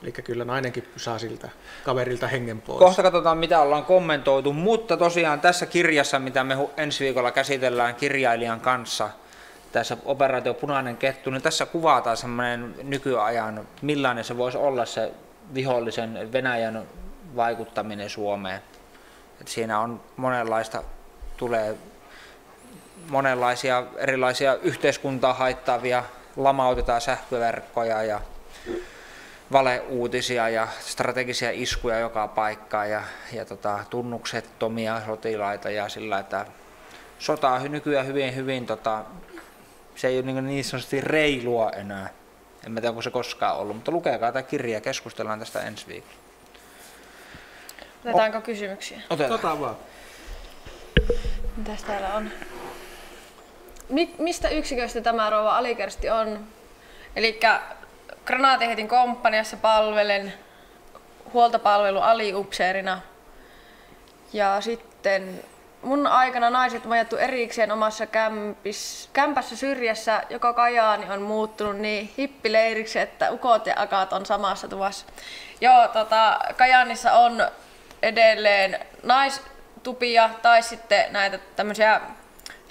Eli kyllä nainenkin saa siltä kaverilta hengen pois. Kohta katsotaan, mitä ollaan kommentoitu, mutta tosiaan tässä kirjassa, mitä me ensi viikolla käsitellään kirjailijan kanssa, tässä operaatio Punainen kettu, niin tässä kuvataan semmoinen nykyajan, millainen se voisi olla se vihollisen Venäjän vaikuttaminen Suomeen. Et siinä on monenlaista, tulee monenlaisia erilaisia yhteiskuntaa haittaavia, lamautetaan sähköverkkoja ja valeuutisia ja strategisia iskuja joka paikkaan ja, ja tota, tunnuksettomia sotilaita ja sillä, että sota on nykyään hyvin, hyvin tota, se ei ole niin, niin sanotusti reilua enää. En mä tiedä, onko se koskaan ollut, mutta lukekaa tämä kirja ja keskustellaan tästä ensi viikolla. Otetaanko kysymyksiä? Otetaan. Tota vaan. Mitäs täällä on? Mi- mistä yksiköistä tämä rouva Alikersti on? Eli Granaatinheitin komppaniassa palvelen huoltopalvelu aliupseerina. Ja sitten mun aikana naiset majattu erikseen omassa kämpis, kämpässä syrjässä, joka Kajaani on muuttunut niin hippileiriksi, että ukot ja akat on samassa tuvassa. Joo, tota, Kajaanissa on edelleen naistupia tai sitten näitä tämmöisiä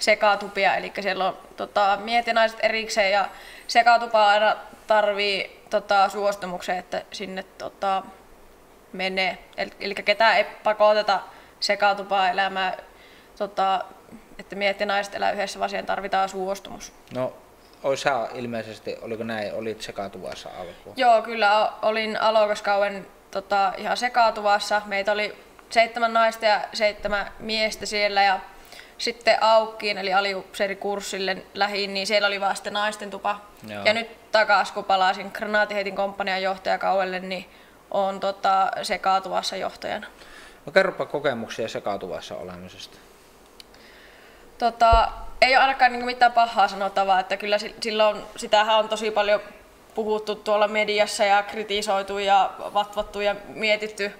sekatupia, eli siellä on tota, miehet ja naiset erikseen ja sekatupa aina tarvii tota, suostumuksen, että sinne tota, menee. Eli, eli ketään ei pakoteta sekatupaa elämään, tota, että miehet ja naiset elää yhdessä, vaan siihen tarvitaan suostumus. No, sä ilmeisesti, oliko näin, olit sekatuvassa alkuun? Joo, kyllä olin alokaskauen tota, ihan sekautuvassa. Meitä oli seitsemän naista ja seitsemän miestä siellä ja sitten Aukkiin eli aliupseerikurssille lähin, niin siellä oli vaan sitten naisten tupa. Joo. Ja nyt takas, kun palasin Granaatinheitin komppanian johtajakauelle, niin on tota, sekautuvassa johtajana. No kerropa kokemuksia sekautuvassa olemisesta. Tota, ei ole ainakaan niin mitään pahaa sanottavaa, että kyllä si- silloin sitähän on tosi paljon puhuttu tuolla mediassa ja kritisoitu ja vatvattu ja mietitty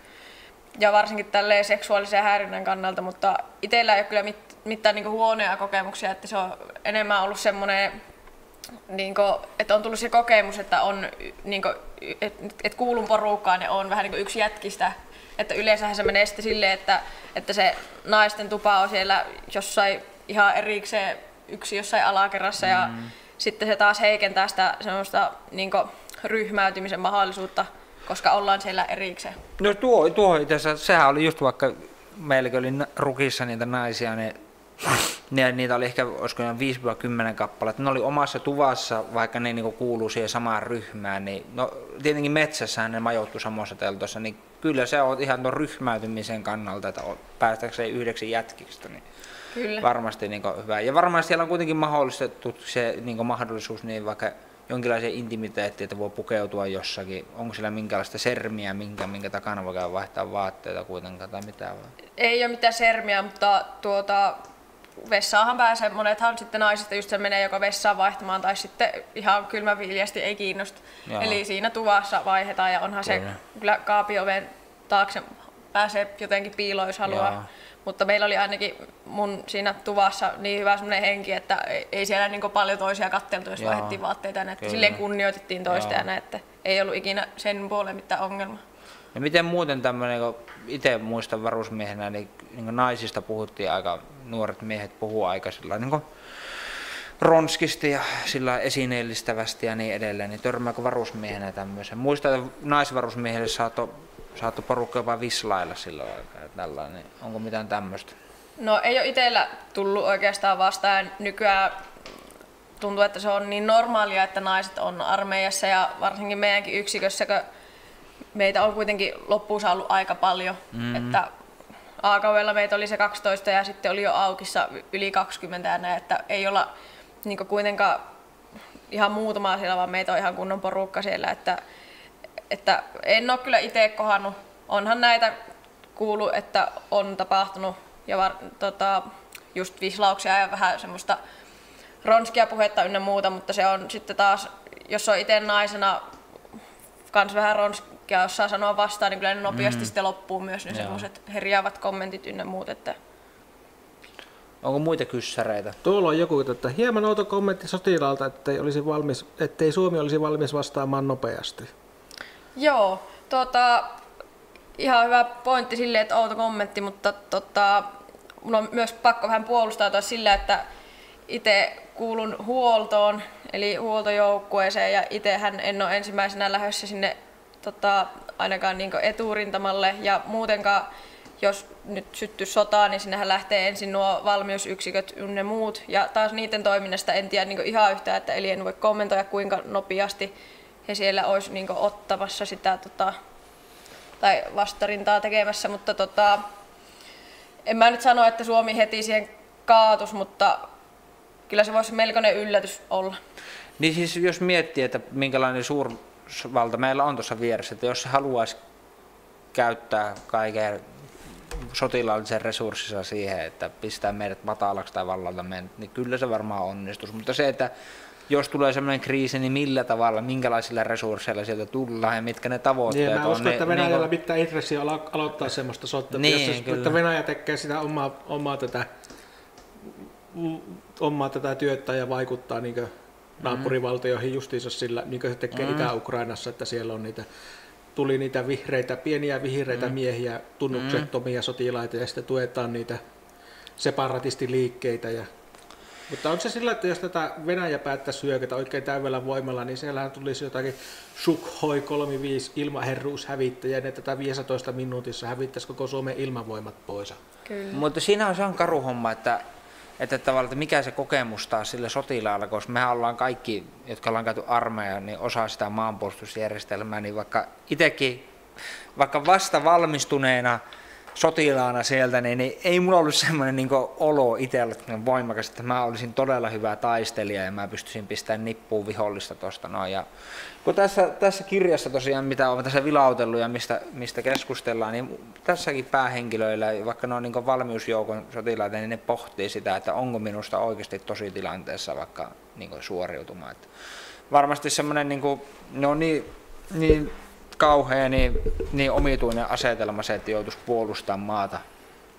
ja varsinkin tälleen seksuaalisen häirinnän kannalta, mutta itsellä ei ole kyllä mit, mitään niin huonoja kokemuksia, että se on enemmän ollut semmoinen, niin kuin, että on tullut se kokemus, että on niin kuin, että et kuulun porukkaan ja on vähän niin kuin yksi jätkistä, että yleensähän se menee sitten silleen, että, että se naisten tupa on siellä jossain ihan erikseen yksi jossain alakerrassa ja sitten se taas heikentää sitä semmoista niin ryhmäytymisen mahdollisuutta, koska ollaan siellä erikseen. No tuo, tuo itse asiassa, sehän oli just vaikka meilläkin oli rukissa niitä naisia, niin ne, niitä oli ehkä, olisiko ne 5-10 kappaletta. Ne oli omassa tuvassa, vaikka ne niinku kuuluu siihen samaan ryhmään, niin no, tietenkin metsässähän ne majoittu samassa teltossa, niin kyllä se on ihan tuon ryhmäytymisen kannalta, että päästäkseen yhdeksi jätkistä, niin Kyllä. varmasti niin hyvä. Ja varmasti siellä on kuitenkin mahdollistettu se niin mahdollisuus niin vaikka jonkinlaiseen intimiteettiin, että voi pukeutua jossakin. Onko siellä minkälaista sermiä, minkä, minkä takana voi käydä vaihtaa vaatteita kuitenkaan tai mitään vai? Ei ole mitään sermiä, mutta tuota, vessaahan pääsee. Monethan sitten naisista just se menee joko vessaan vaihtamaan tai sitten ihan kylmäviljasti ei kiinnosta. Joo. Eli siinä tuvassa vaihdetaan ja onhan Kyllä. se kyllä kaapioven taakse pääsee jotenkin piiloon, jos haluaa. Joo. Mutta meillä oli ainakin mun siinä tuvassa niin hyvä semmoinen henki, että ei- siellä niin paljon toisia katteltu, jos vaihdettiin vaatteita. näin, Että silleen kunnioitettiin toista Joo. ja näin, että ei ollut ikinä sen puoleen mitään ongelmaa. Ja miten muuten tämmöinen, kun itse muistan varusmiehenä, niin, niin naisista puhuttiin aika, nuoret miehet puhuu aika sillä niin kuin ronskisti ja sillä esineellistävästi ja niin edelleen, niin törmääkö varusmiehenä tämmöisen? Muistan, että naisvarusmiehelle saattoi saatto porukka jopa vislailla silloin aikaa tällainen. niin Onko mitään tämmöistä? No ei ole itsellä tullut oikeastaan vastaan. Nykyään tuntuu, että se on niin normaalia, että naiset on armeijassa ja varsinkin meidänkin yksikössä, kun meitä on kuitenkin loppuun ollut aika paljon. Mm. Että A-kaudella meitä oli se 12 ja sitten oli jo aukissa yli 20 ja näin, että ei olla niin kuitenkaan ihan muutamaa siellä, vaan meitä on ihan kunnon porukka siellä. Että, että en ole kyllä itse kohannut. Onhan näitä kuullut, että on tapahtunut ja var, tota, just vislauksia ja vähän semmoista ronskia puhetta ynnä muuta, mutta se on sitten taas, jos on itse naisena kans vähän ronskia osaa sanoa vastaan, niin kyllä ne nopeasti mm. sitten loppuu myös ne semmoiset herjaavat kommentit ynnä muut, että Onko muita kyssäreitä? Tuolla on joku, että hieman outo kommentti sotilaalta, ettei, olisi valmis, ettei Suomi olisi valmis vastaamaan nopeasti. Joo, tota, ihan hyvä pointti silleen, että outo kommentti, mutta tota, mun on myös pakko vähän puolustautua sillä, että itse kuulun huoltoon, eli huoltojoukkueeseen, ja itsehän en ole ensimmäisenä lähdössä sinne tota, ainakaan niin eturintamalle, ja muutenkaan jos nyt syttyy sotaa, niin sinnehän lähtee ensin nuo valmiusyksiköt ynnä muut. Ja taas niiden toiminnasta en tiedä niin ihan yhtään, että eli en voi kommentoida kuinka nopeasti he siellä olisi niin ottamassa sitä tota, tai vastarintaa tekemässä, mutta tota, en mä nyt sano, että Suomi heti siihen kaatus, mutta kyllä se voisi melkoinen yllätys olla. Niin siis jos miettii, että minkälainen suurvalta meillä on tuossa vieressä, että jos se haluaisi käyttää kaiken sotilaallisen resurssinsa siihen, että pistää meidät matalaksi tai vallalta meidät, niin kyllä se varmaan onnistuisi. Mutta se, että jos tulee sellainen kriisi, niin millä tavalla, minkälaisilla resursseilla sieltä tullaan ja mitkä ne tavoitteet Niin, mä on. uskon, että niin, Venäjällä niin, mitään intressiä alo- aloittaa semmoista sotaa. Niin, Jos se- kyllä. että Venäjä tekee sitä omaa, omaa, tätä, mm, omaa tätä työtä ja vaikuttaa niin naapurivaltioihin justiinsa sillä, niin kuin se tekee mm. Itä-Ukrainassa, että siellä on niitä tuli niitä vihreitä, pieniä vihreitä mm. miehiä, tunnuksettomia sotilaita ja sitten tuetaan niitä separatistiliikkeitä. Ja... Mutta onko se sillä, että jos tätä Venäjä päättäisi hyökätä oikein täydellä voimalla, niin siellähän tulisi jotakin Sukhoi 35 ilmaherruushävittäjä, ja ne tätä 15 minuutissa hävittäisi koko Suomen ilmavoimat pois. Kyllä. Mutta siinä on se on karu homma, että, että tavallaan, että mikä se kokemus taas sillä sotilaalla, koska mehän ollaan kaikki, jotka ollaan käyty armeija, niin osa sitä maanpuolustusjärjestelmää, niin vaikka itsekin, vaikka vasta valmistuneena sotilaana sieltä, niin, niin ei mulla ollut semmoinen niin olo itsellä voimakas, että mä olisin todella hyvä taistelija ja mä pystyisin pistämään nippuun vihollista tuosta noin. Ja kun tässä, tässä kirjassa tosiaan, mitä olen tässä vilautellut ja mistä, mistä keskustellaan, niin tässäkin päähenkilöillä, vaikka ne on niin valmiusjoukon sotilaita, niin ne pohtii sitä, että onko minusta oikeasti tosi tilanteessa vaikka niin suoriutumaan. Että varmasti semmoinen, niin kuin, ne on niin, niin kauhea, niin, niin omituinen asetelma se, että joutuisi puolustamaan maata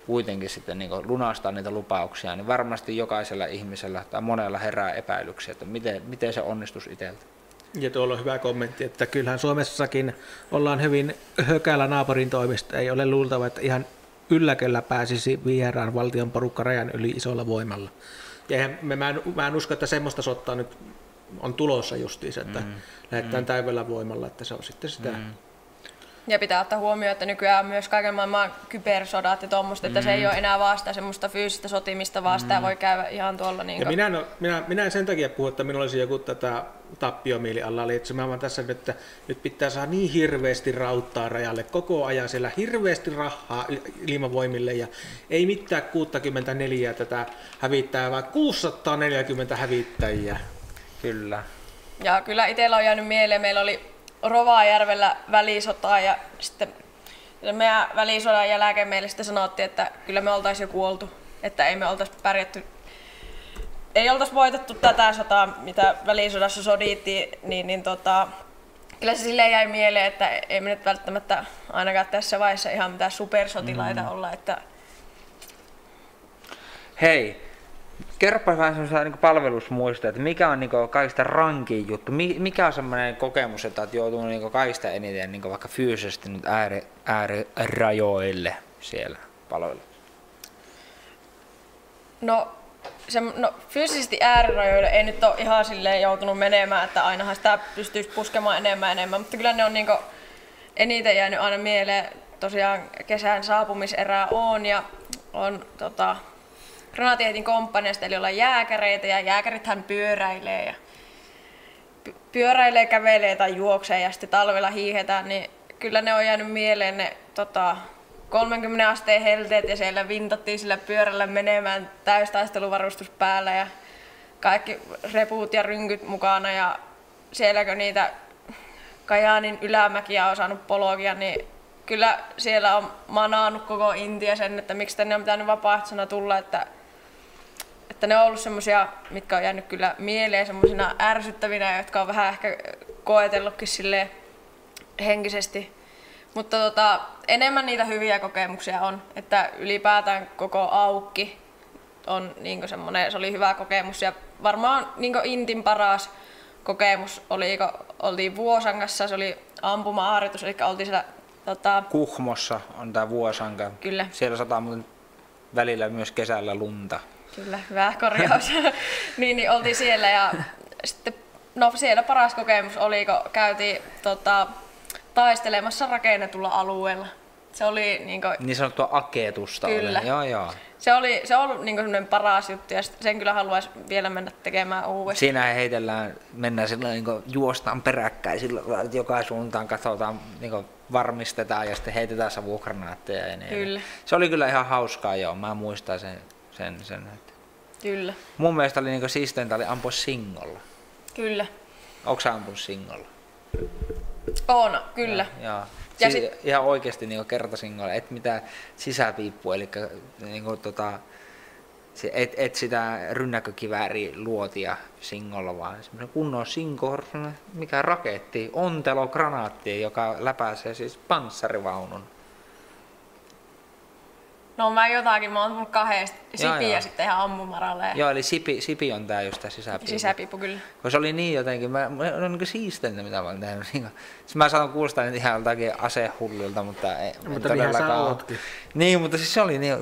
kuitenkin sitten niin lunastaa niitä lupauksia, niin varmasti jokaisella ihmisellä tai monella herää epäilyksiä, että miten, miten se onnistuisi itseltä. Ja tuolla on hyvä kommentti, että kyllähän Suomessakin ollaan hyvin hökällä naapurin toimista. Ei ole luultava, että ihan ylläköllä pääsisi vieraan valtion porukka rajan yli isolla voimalla. Ja mä, en, mä en usko, että semmoista sottaa nyt on tulossa justiinsa, että mm. lähdetään mm. täydellä voimalla, että se on sitten sitä. Mm. Ja pitää ottaa huomioon, että nykyään on myös kaiken maailman kybersodat ja tuommoista, että se ei ole enää vaan sitä semmoista fyysistä sotimista, vaan sitä voi käydä ihan tuolla niin Ja minä en, ole- minä, minä en sen takia puhu, että minulla olisi joku tätä tappiomieli alla, eli että mä vaan tässä nyt, että nyt pitää saada niin hirveästi rauttaa rajalle koko ajan siellä hirveästi rahaa il- ilmavoimille ja ei mitään 64 tätä hävittää, vaan 640 hävittäjiä. Kyllä. Ja kyllä itsellä on jäänyt mieleen, meillä oli Rovajärvellä välisota ja sitten meidän välisodan jälkeen meille sitten sanottiin, että kyllä me oltaisiin jo kuoltu, että ei me oltaisi pärjätty, ei oltaisi voitettu tätä sotaa, mitä välisodassa sodittiin, niin, niin tota, kyllä se silleen jäi mieleen, että ei me nyt välttämättä ainakaan tässä vaiheessa ihan mitään supersotilaita mm. olla, että Hei, kerropa vähän semmoisia niin palvelusmuistoja, että mikä on niin kaikista rankin juttu, mikä on semmoinen kokemus, että olet joutunut niin kaikista eniten niin vaikka fyysisesti nyt ääri, äärirajoille siellä palvelussa? No, se, no, fyysisesti äärirajoille ei nyt ole ihan silleen joutunut menemään, että ainahan sitä pystyisi puskemaan enemmän enemmän, mutta kyllä ne on niin eniten jäänyt aina mieleen. Tosiaan kesän saapumiserää on ja on tota, Granatiheitin komppaniasta, eli ollaan jääkäreitä ja jääkärithän pyöräilee ja pyöräilee, kävelee tai juoksee ja sitten talvella hiihetään, niin kyllä ne on jäänyt mieleen ne tota, 30 asteen helteet ja siellä vintattiin sillä pyörällä menemään täystaisteluvarustus päällä ja kaikki repuut ja rynkyt mukana ja sielläkö niitä Kajaanin ylämäkiä on saanut pologia, niin kyllä siellä on manaannut koko Intia sen, että miksi tänne on pitänyt vapaaehtoisena tulla, että että ne on ollut semmoisia, mitkä on jäänyt kyllä mieleen semmoisina ärsyttävinä, jotka on vähän ehkä koetellutkin sille henkisesti. Mutta tota, enemmän niitä hyviä kokemuksia on, että ylipäätään koko aukki on niin semmoinen, se oli hyvä kokemus ja varmaan niin Intin paras kokemus oli, kun oltiin Vuosangassa, se oli ampuma-harjoitus, eli oltiin siellä tota... Kuhmossa on tämä Vuosanga. Kyllä. Siellä sataa välillä myös kesällä lunta. Kyllä, hyvä korjaus. niin, niin oltiin siellä ja sitten, no siellä paras kokemus oli, kun käytiin tota, taistelemassa rakennetulla alueella. Se oli niin, kuin, niin sanottua aketusta. Kyllä. Oli. Joo, joo. Se, oli, se on ollut niin paras juttu ja sen kyllä haluaisi vielä mennä tekemään uudestaan. Siinä heitellään, mennään sillä niin juostaan peräkkäin, sillä, että joka suuntaan katsotaan, niin varmistetaan ja sitten heitetään savukranaatteja. Ja niin. Kyllä. Se oli kyllä ihan hauskaa, joo. Mä muistan sen sen, sen että Kyllä. Mun mielestä oli niinku siisteintä oli ampua singolla. Kyllä. Onko sä ampunut singolla? On, kyllä. Ja, ja. Ja si- sit... Ihan oikeasti niinku kertasingolla, et mitään sisäpiippua, eli niinku tota, et, et sitä rynnäkkökivääri luotia singolla, vaan semmoinen kunnon sinko, mikä raketti, ontelo granaatti, joka läpäisee siis panssarivaunun. No mä jotakin, mä oon tullut kahdesta sipiä ja sitten ihan ammumaralle. Joo, eli sipi, sipi on tää just tää sisäpiipu. Sisäpiipu, kyllä. Kun se oli niin jotenkin, mä, mä on niin siisteintä mitä mä oon tehnyt. Niin, siis mä saan kuulostaa nyt ihan jotakin asehullilta, mutta ei mutta todellakaan Niin, mutta siis se oli niin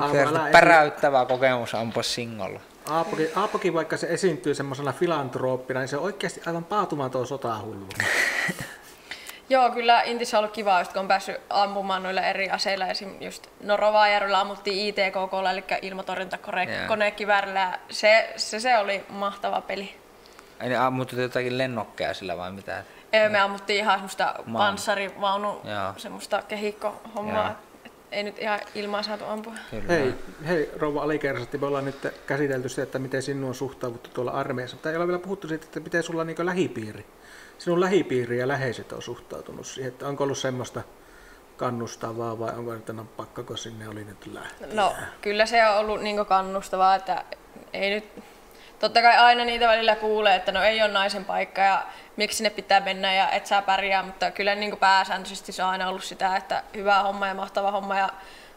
päräyttävä kokemus ampua singolla. Aapokin, Aapokin, vaikka se esiintyy semmoisena filantrooppina, niin se on oikeasti aivan paatumaton sotahullu. Joo, kyllä Intissä on ollut kiva, just kun on päässyt ampumaan noilla eri aseilla. Esim. just no Rovajärvellä ammuttiin ITKK, eli ilmatorjuntakonekiväärillä. Se, se, se oli mahtava peli. Eli ammuttu jotakin lennokkeja sillä vai mitä? Ei, me ammuttiin ihan semmoista panssarivaunu, semmoista kehikko-hommaa. Ei nyt ihan ilmaa saatu ampua. Kyllä. Hei, hei rouva Alikersatti, me ollaan nyt käsitelty se, että miten sinun on suhtauduttu tuolla armeijassa, mutta ei ole vielä puhuttu siitä, että miten sulla on niin lähipiiri sinun lähipiiri ja läheiset on suhtautunut siihen, että onko ollut semmoista kannustavaa vai onko nyt no, pakkako sinne oli nyt lähteä? No kyllä se on ollut niin kannustavaa, että ei nyt, totta kai aina niitä välillä kuulee, että no ei ole naisen paikka ja miksi sinne pitää mennä ja et saa pärjää, mutta kyllä niin pääsääntöisesti se on aina ollut sitä, että hyvä homma ja mahtava homma ja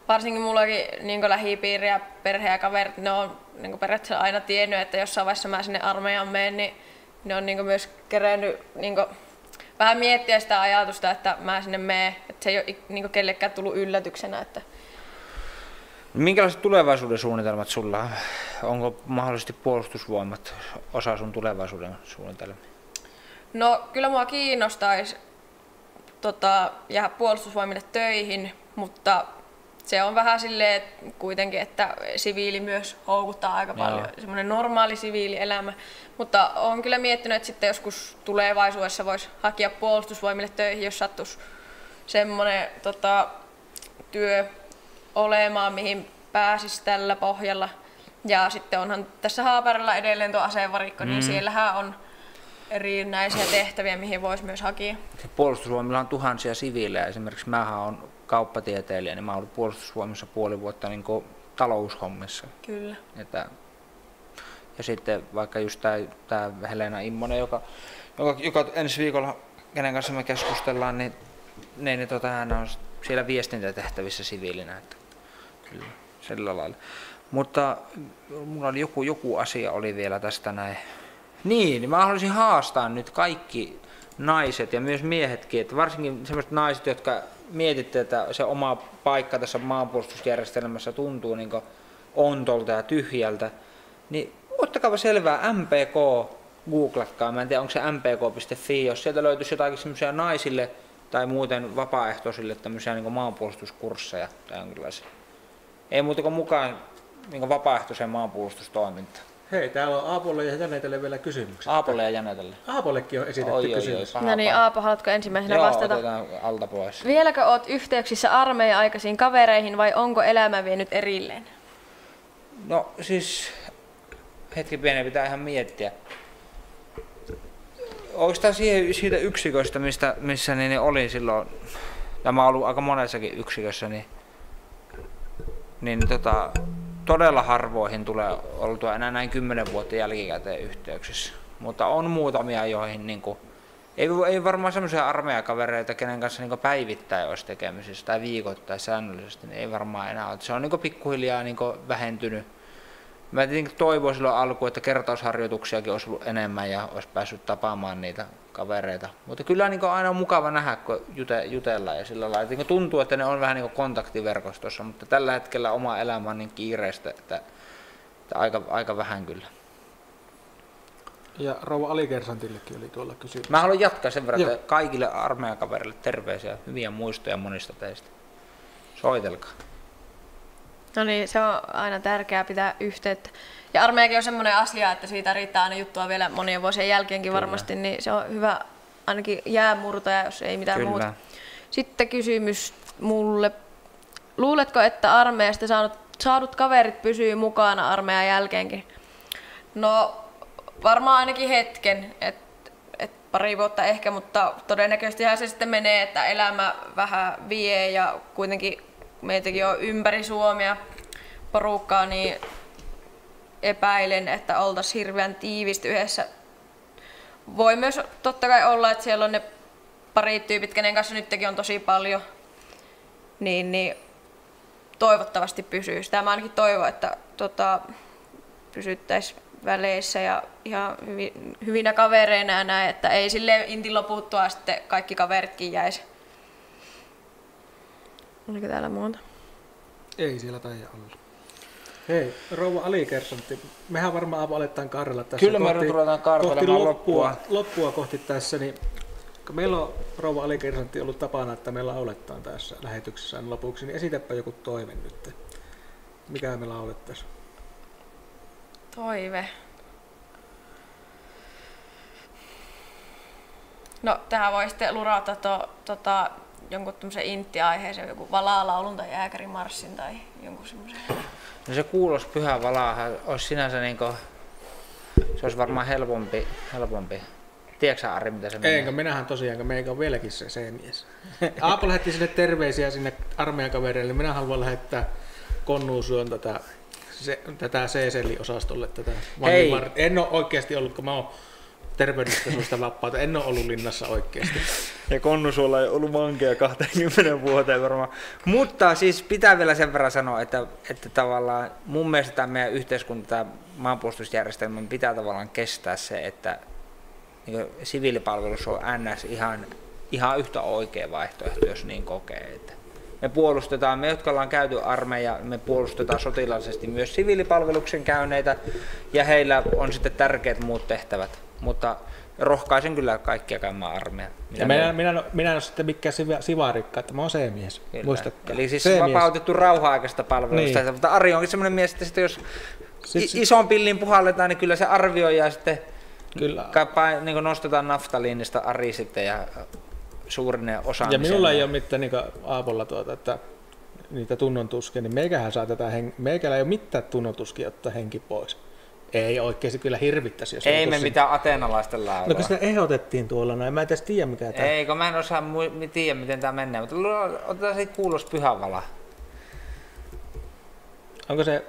varsinkin mullakin niin lähipiiri ja perhe ja kaverit, ne on niin periaatteessa aina tiennyt, että jossain vaiheessa mä sinne armeijaan menen, niin ne on niinku myös kerennyt niinku vähän miettiä sitä ajatusta, että mä sinne menen, että se ei ole niinku kellekään tullut yllätyksenä. Että... Minkälaiset tulevaisuuden suunnitelmat sulla on? Onko mahdollisesti puolustusvoimat osa sun tulevaisuuden suunnitelmia? No kyllä mua kiinnostaisi tota, jäädä puolustusvoimille töihin, mutta se on vähän silleen että kuitenkin, että siviili myös houkuttaa aika Joo. paljon, semmoinen normaali siviilielämä. Mutta olen kyllä miettinyt, että sitten joskus tulevaisuudessa voisi hakea puolustusvoimille töihin, jos sattuisi semmoinen tota, työ olemaan, mihin pääsisi tällä pohjalla. Ja sitten onhan tässä Haaparilla edelleen tuo asevarikko, niin mm. niin siellähän on erinäisiä tehtäviä, mihin voisi myös hakea. Puolustusvoimilla on tuhansia siviilejä. Esimerkiksi mä on kauppatieteilijä, niin mä ollut puolustusvoimissa puoli vuotta niin taloushommissa. Kyllä. Että, ja sitten vaikka just tämä Helena Immonen, joka, joka, joka ensi viikolla, kenen kanssa me keskustellaan, niin, niin, niin tota, hän on siellä viestintätehtävissä siviilinä. Että, kyllä, sillä lailla. Mutta mulla oli joku, joku asia oli vielä tästä näin. Niin, niin mä haluaisin haastaa nyt kaikki naiset ja myös miehetkin, että varsinkin sellaiset naiset, jotka mietitte, että se oma paikka tässä maanpuolustusjärjestelmässä tuntuu niin ontolta ja tyhjältä, niin ottakaa selvää MPK, googlatkaa, mä en tiedä onko se mpk.fi, jos sieltä löytyisi jotakin semmoisia naisille tai muuten vapaaehtoisille tämmöisiä niin maanpuolustuskursseja tai jonkinlaisia. Ei muuta kuin mukaan niin vapaaehtoiseen maanpuolustustoimintaan. Hei, täällä on Aapolle ja Janetelle vielä kysymyksiä. Aapolle ja Janetelle. Aapollekin on esitetty oi, kysymys. Oi, oi, no niin, Aapo, haluatko ensimmäisenä Joo, vastata? otetaan alta pois. Vieläkö oot yhteyksissä armeijan aikaisiin kavereihin vai onko elämä vienyt erilleen? No siis, hetki pieni pitää ihan miettiä. Oikeastaan siihen, siitä yksiköstä, mistä, missä niin, niin olin silloin, tämä on ollut aika monessakin yksikössä, niin, niin tota, todella harvoihin tulee oltua enää näin kymmenen vuotta jälkikäteen yhteyksissä. Mutta on muutamia, joihin niin kuin, ei, ei varmaan semmoisia armeijakavereita, kenen kanssa niin päivittäin olisi tekemisissä tai viikoittain säännöllisesti, niin ei varmaan enää ole. Se on niin pikkuhiljaa niin vähentynyt. Mä tietenkin toivoin silloin alkuun, että kertausharjoituksiakin olisi ollut enemmän ja olisi päässyt tapaamaan niitä kavereita. Mutta kyllä niin aina on mukava nähdä, kun jute, jutellaan ja sillä lailla. Niin tuntuu, että ne on vähän niin kontaktiverkostossa, mutta tällä hetkellä oma elämä on niin kiireistä, että, että aika, aika vähän kyllä. Ja rouva Alikersantillekin oli tuolla kysymys. Mä haluan jatkaa sen verran, Joo. että kaikille armeijakaverille terveisiä, hyviä muistoja monista teistä. Soitelkaa. No niin, se on aina tärkeää pitää yhteyttä. Ja armeijakin on semmoinen asia, että siitä riittää aina juttua vielä monien vuosien jälkeenkin Kyllä. varmasti, niin se on hyvä ainakin jäämurtaja, jos ei mitään Kyllä. muuta. Sitten kysymys mulle. Luuletko, että armeijasta saanut, saadut kaverit pysyy mukana armeijan jälkeenkin? No varmaan ainakin hetken, että et pari vuotta ehkä, mutta todennäköisesti se sitten menee, että elämä vähän vie ja kuitenkin meitäkin on ympäri Suomea porukkaa, niin epäilen, että oltaisiin hirveän tiivisti yhdessä. Voi myös totta kai olla, että siellä on ne pari tyypit, kenen kanssa nytkin on tosi paljon, niin, niin toivottavasti pysyy. Sitä mä ainakin toivon, että tota, pysyttäisiin väleissä ja ihan hyvin, hyvinä kavereina ja näin, että ei sille inti loputtua sitten kaikki kaveritkin jäisi. Oliko täällä muuta? Ei siellä taida olla. Hei, rouva Alikersantti, mehän varmaan aletaan karrella tässä Kyllä kohti, me ruvetaan kohti loppua, loppua. loppua kohti tässä, niin meillä on rouva Alikersantti ollut tapana, että me lauletaan tässä lähetyksessä lopuksi, niin esitäpä joku toive nyt. Mikä me laulettaisiin? Toive. No, tähän voi sitten lurata to, tota, jonkun tämmöisen intti-aiheeseen, joku valaa-laulun tai jääkärimarssin tai jonkun semmoisen. No se kuulosti pyhä valaa, olisi sinänsä niin kuin, se olisi varmaan helpompi, helpompi. Tiedätkö Ari, mitä se menee? Eikö, minähän tosiaan, meikä on vieläkin se C-mies. Aapo lähetti sinne terveisiä sinne armeijan kavereille, minä haluan lähettää Konnuusuon tätä, se, tätä C-selliosastolle tätä Hei. En ole oikeasti ollut, kun mä oon terveydestä suista vapaata. En ole ollut linnassa oikeasti. Ja Konnusuolla ei ollut vankeja 20 vuoteen varmaan. Mutta siis pitää vielä sen verran sanoa, että, että tavallaan mun mielestä tämä meidän yhteiskunta, tämä maanpuolustusjärjestelmä pitää tavallaan kestää se, että niin siviilipalvelus on NS ihan, ihan yhtä oikea vaihtoehto, jos niin kokee. Että me puolustetaan, me jotka ollaan käyty armeija, me puolustetaan sotilaallisesti myös siviilipalveluksen käyneitä ja heillä on sitten tärkeät muut tehtävät mutta rohkaisen kyllä kaikkia käymään armeija. Ja minä, minä, minä, minä en ole sitten mikään sivarikka, että mä oon C-mies. Eli siis C-mies. vapautettu rauha-aikaista palvelusta. Niin. Mutta Ari onkin sellainen mies, että jos sitten, ison pillin puhalletaan, niin kyllä se arvioi ja sitten kyllä. Kapa, niin nostetaan naftaliinista Ari sitten ja suurinen osaamisen. Ja minulla ei ole mitään niin Aapolla tuota, että niitä tunnontuskia, niin meikähän saa tätä, hen... meikällä ei ole mitään tunnontuskia ottaa henki pois. Ei oikeasti kyllä hirvittäisi. Jos ei me mitään ateenalaisten laulaa. No kun sitä ehdotettiin tuolla, no en mä edes tiedä mikä tämä... Ei, kun mä en osaa mu- tiedä miten tämä menee, mutta otetaan siitä kuulos pyhävala. Onko se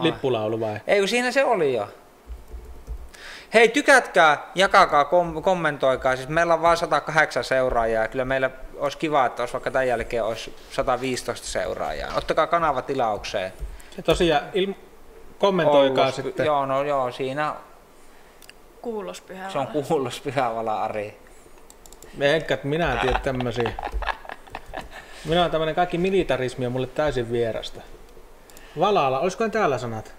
lippulaulu vai? Ei, kun siinä se oli jo. Hei, tykätkää, jakakaa, kom- kommentoikaa. Siis meillä on vain 108 seuraajaa ja kyllä meillä olisi kiva, että olisi vaikka tämän jälkeen olisi 115 seuraajaa. Ottakaa kanava tilaukseen. Ja tosiaan il- kommentoikaa Oulus- sitten. Joo, no joo, siinä Kuulos pyhä se on kuullut Pyhävala Ari. Enkä, että minä en tiedä tämmösiä. Minä on tämmönen kaikki militarismi on mulle täysin vierasta. Valala, olisikohan täällä sanat?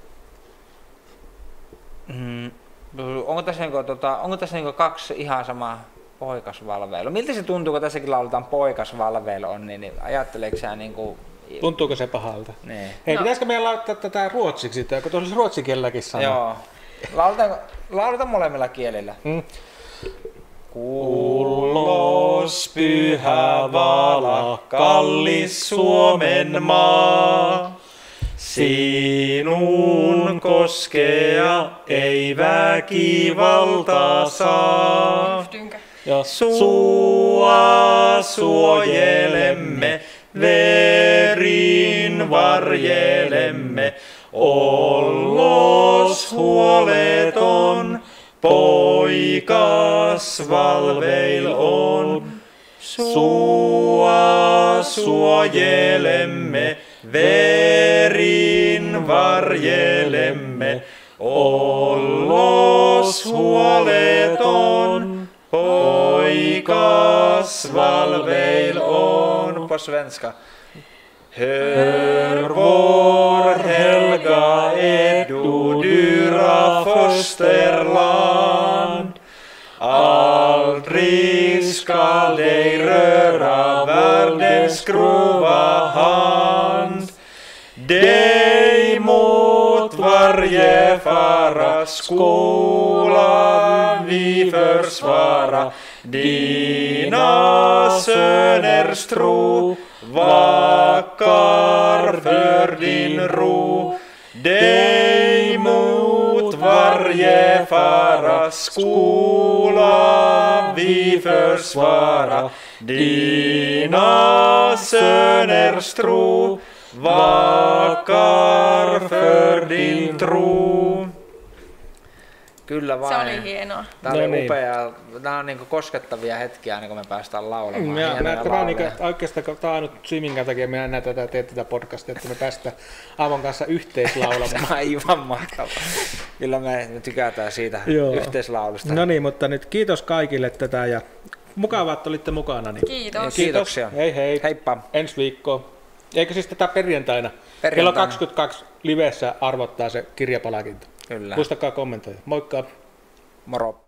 Mm, onko tässä, niinku, tota, onko tässä niinku kaksi ihan samaa poikasvalveilu? Miltä se tuntuu, kun tässäkin lauletaan poikasvalveilu on, niin, niin ajatteleeko sä niinku... Tuntuuko se pahalta? Niin. Hei, No. pitäisikö meidän laittaa tätä ruotsiksi, tai kun tuossa olisi ruotsikielläkin sana? Joo. Lauletaan, lauletaan molemmilla kielillä. Mm. Kullos pyhä vala, kallis Suomen maa. Sinun koskea ei väkivalta saa. Joo. Sua suojelemme, verin varjelemme, ollos huoleton, poikas valveil on. Sua suojelemme, verin varjelemme, ollos huoleton, poikas valveil on. På svenska. Hör vår helga Edu dyra fosterland. Aldrig skall dig röra världens grova hand. Dig mot varje fara skola vi försvara. Dina söners tro vakar för din ro. Dig mot varje fara skola vi försvara. Dina söners tro vakar för din tro. Kyllä Se vain. oli hienoa. Tämä oli No niin. upea. Nämä on niin koskettavia hetkiä aina kun me päästään laulamaan. Hienoja näen, tämä on niinku, lauluja. oikeastaan tämä on nyt Simingan takia minä näen tätä, teen tätä podcastia, että me päästään Aavon kanssa yhteislaulamaan. Tämä on aivan mahtavaa. Kyllä me me tykätään siitä Joo. yhteislaulusta. No niin, mutta nyt kiitos kaikille tätä ja mukavaa, että olitte mukana. Niin. Kiitos. Kiitoksia. Hei hei. Heippa. Ensi viikko. Eikö siis tätä perjantaina? Perjantaina. Kello 22 livessä arvottaa se kirjapalakinto. Kyllä. Muistakaa kommentoida. Moikka! Moro.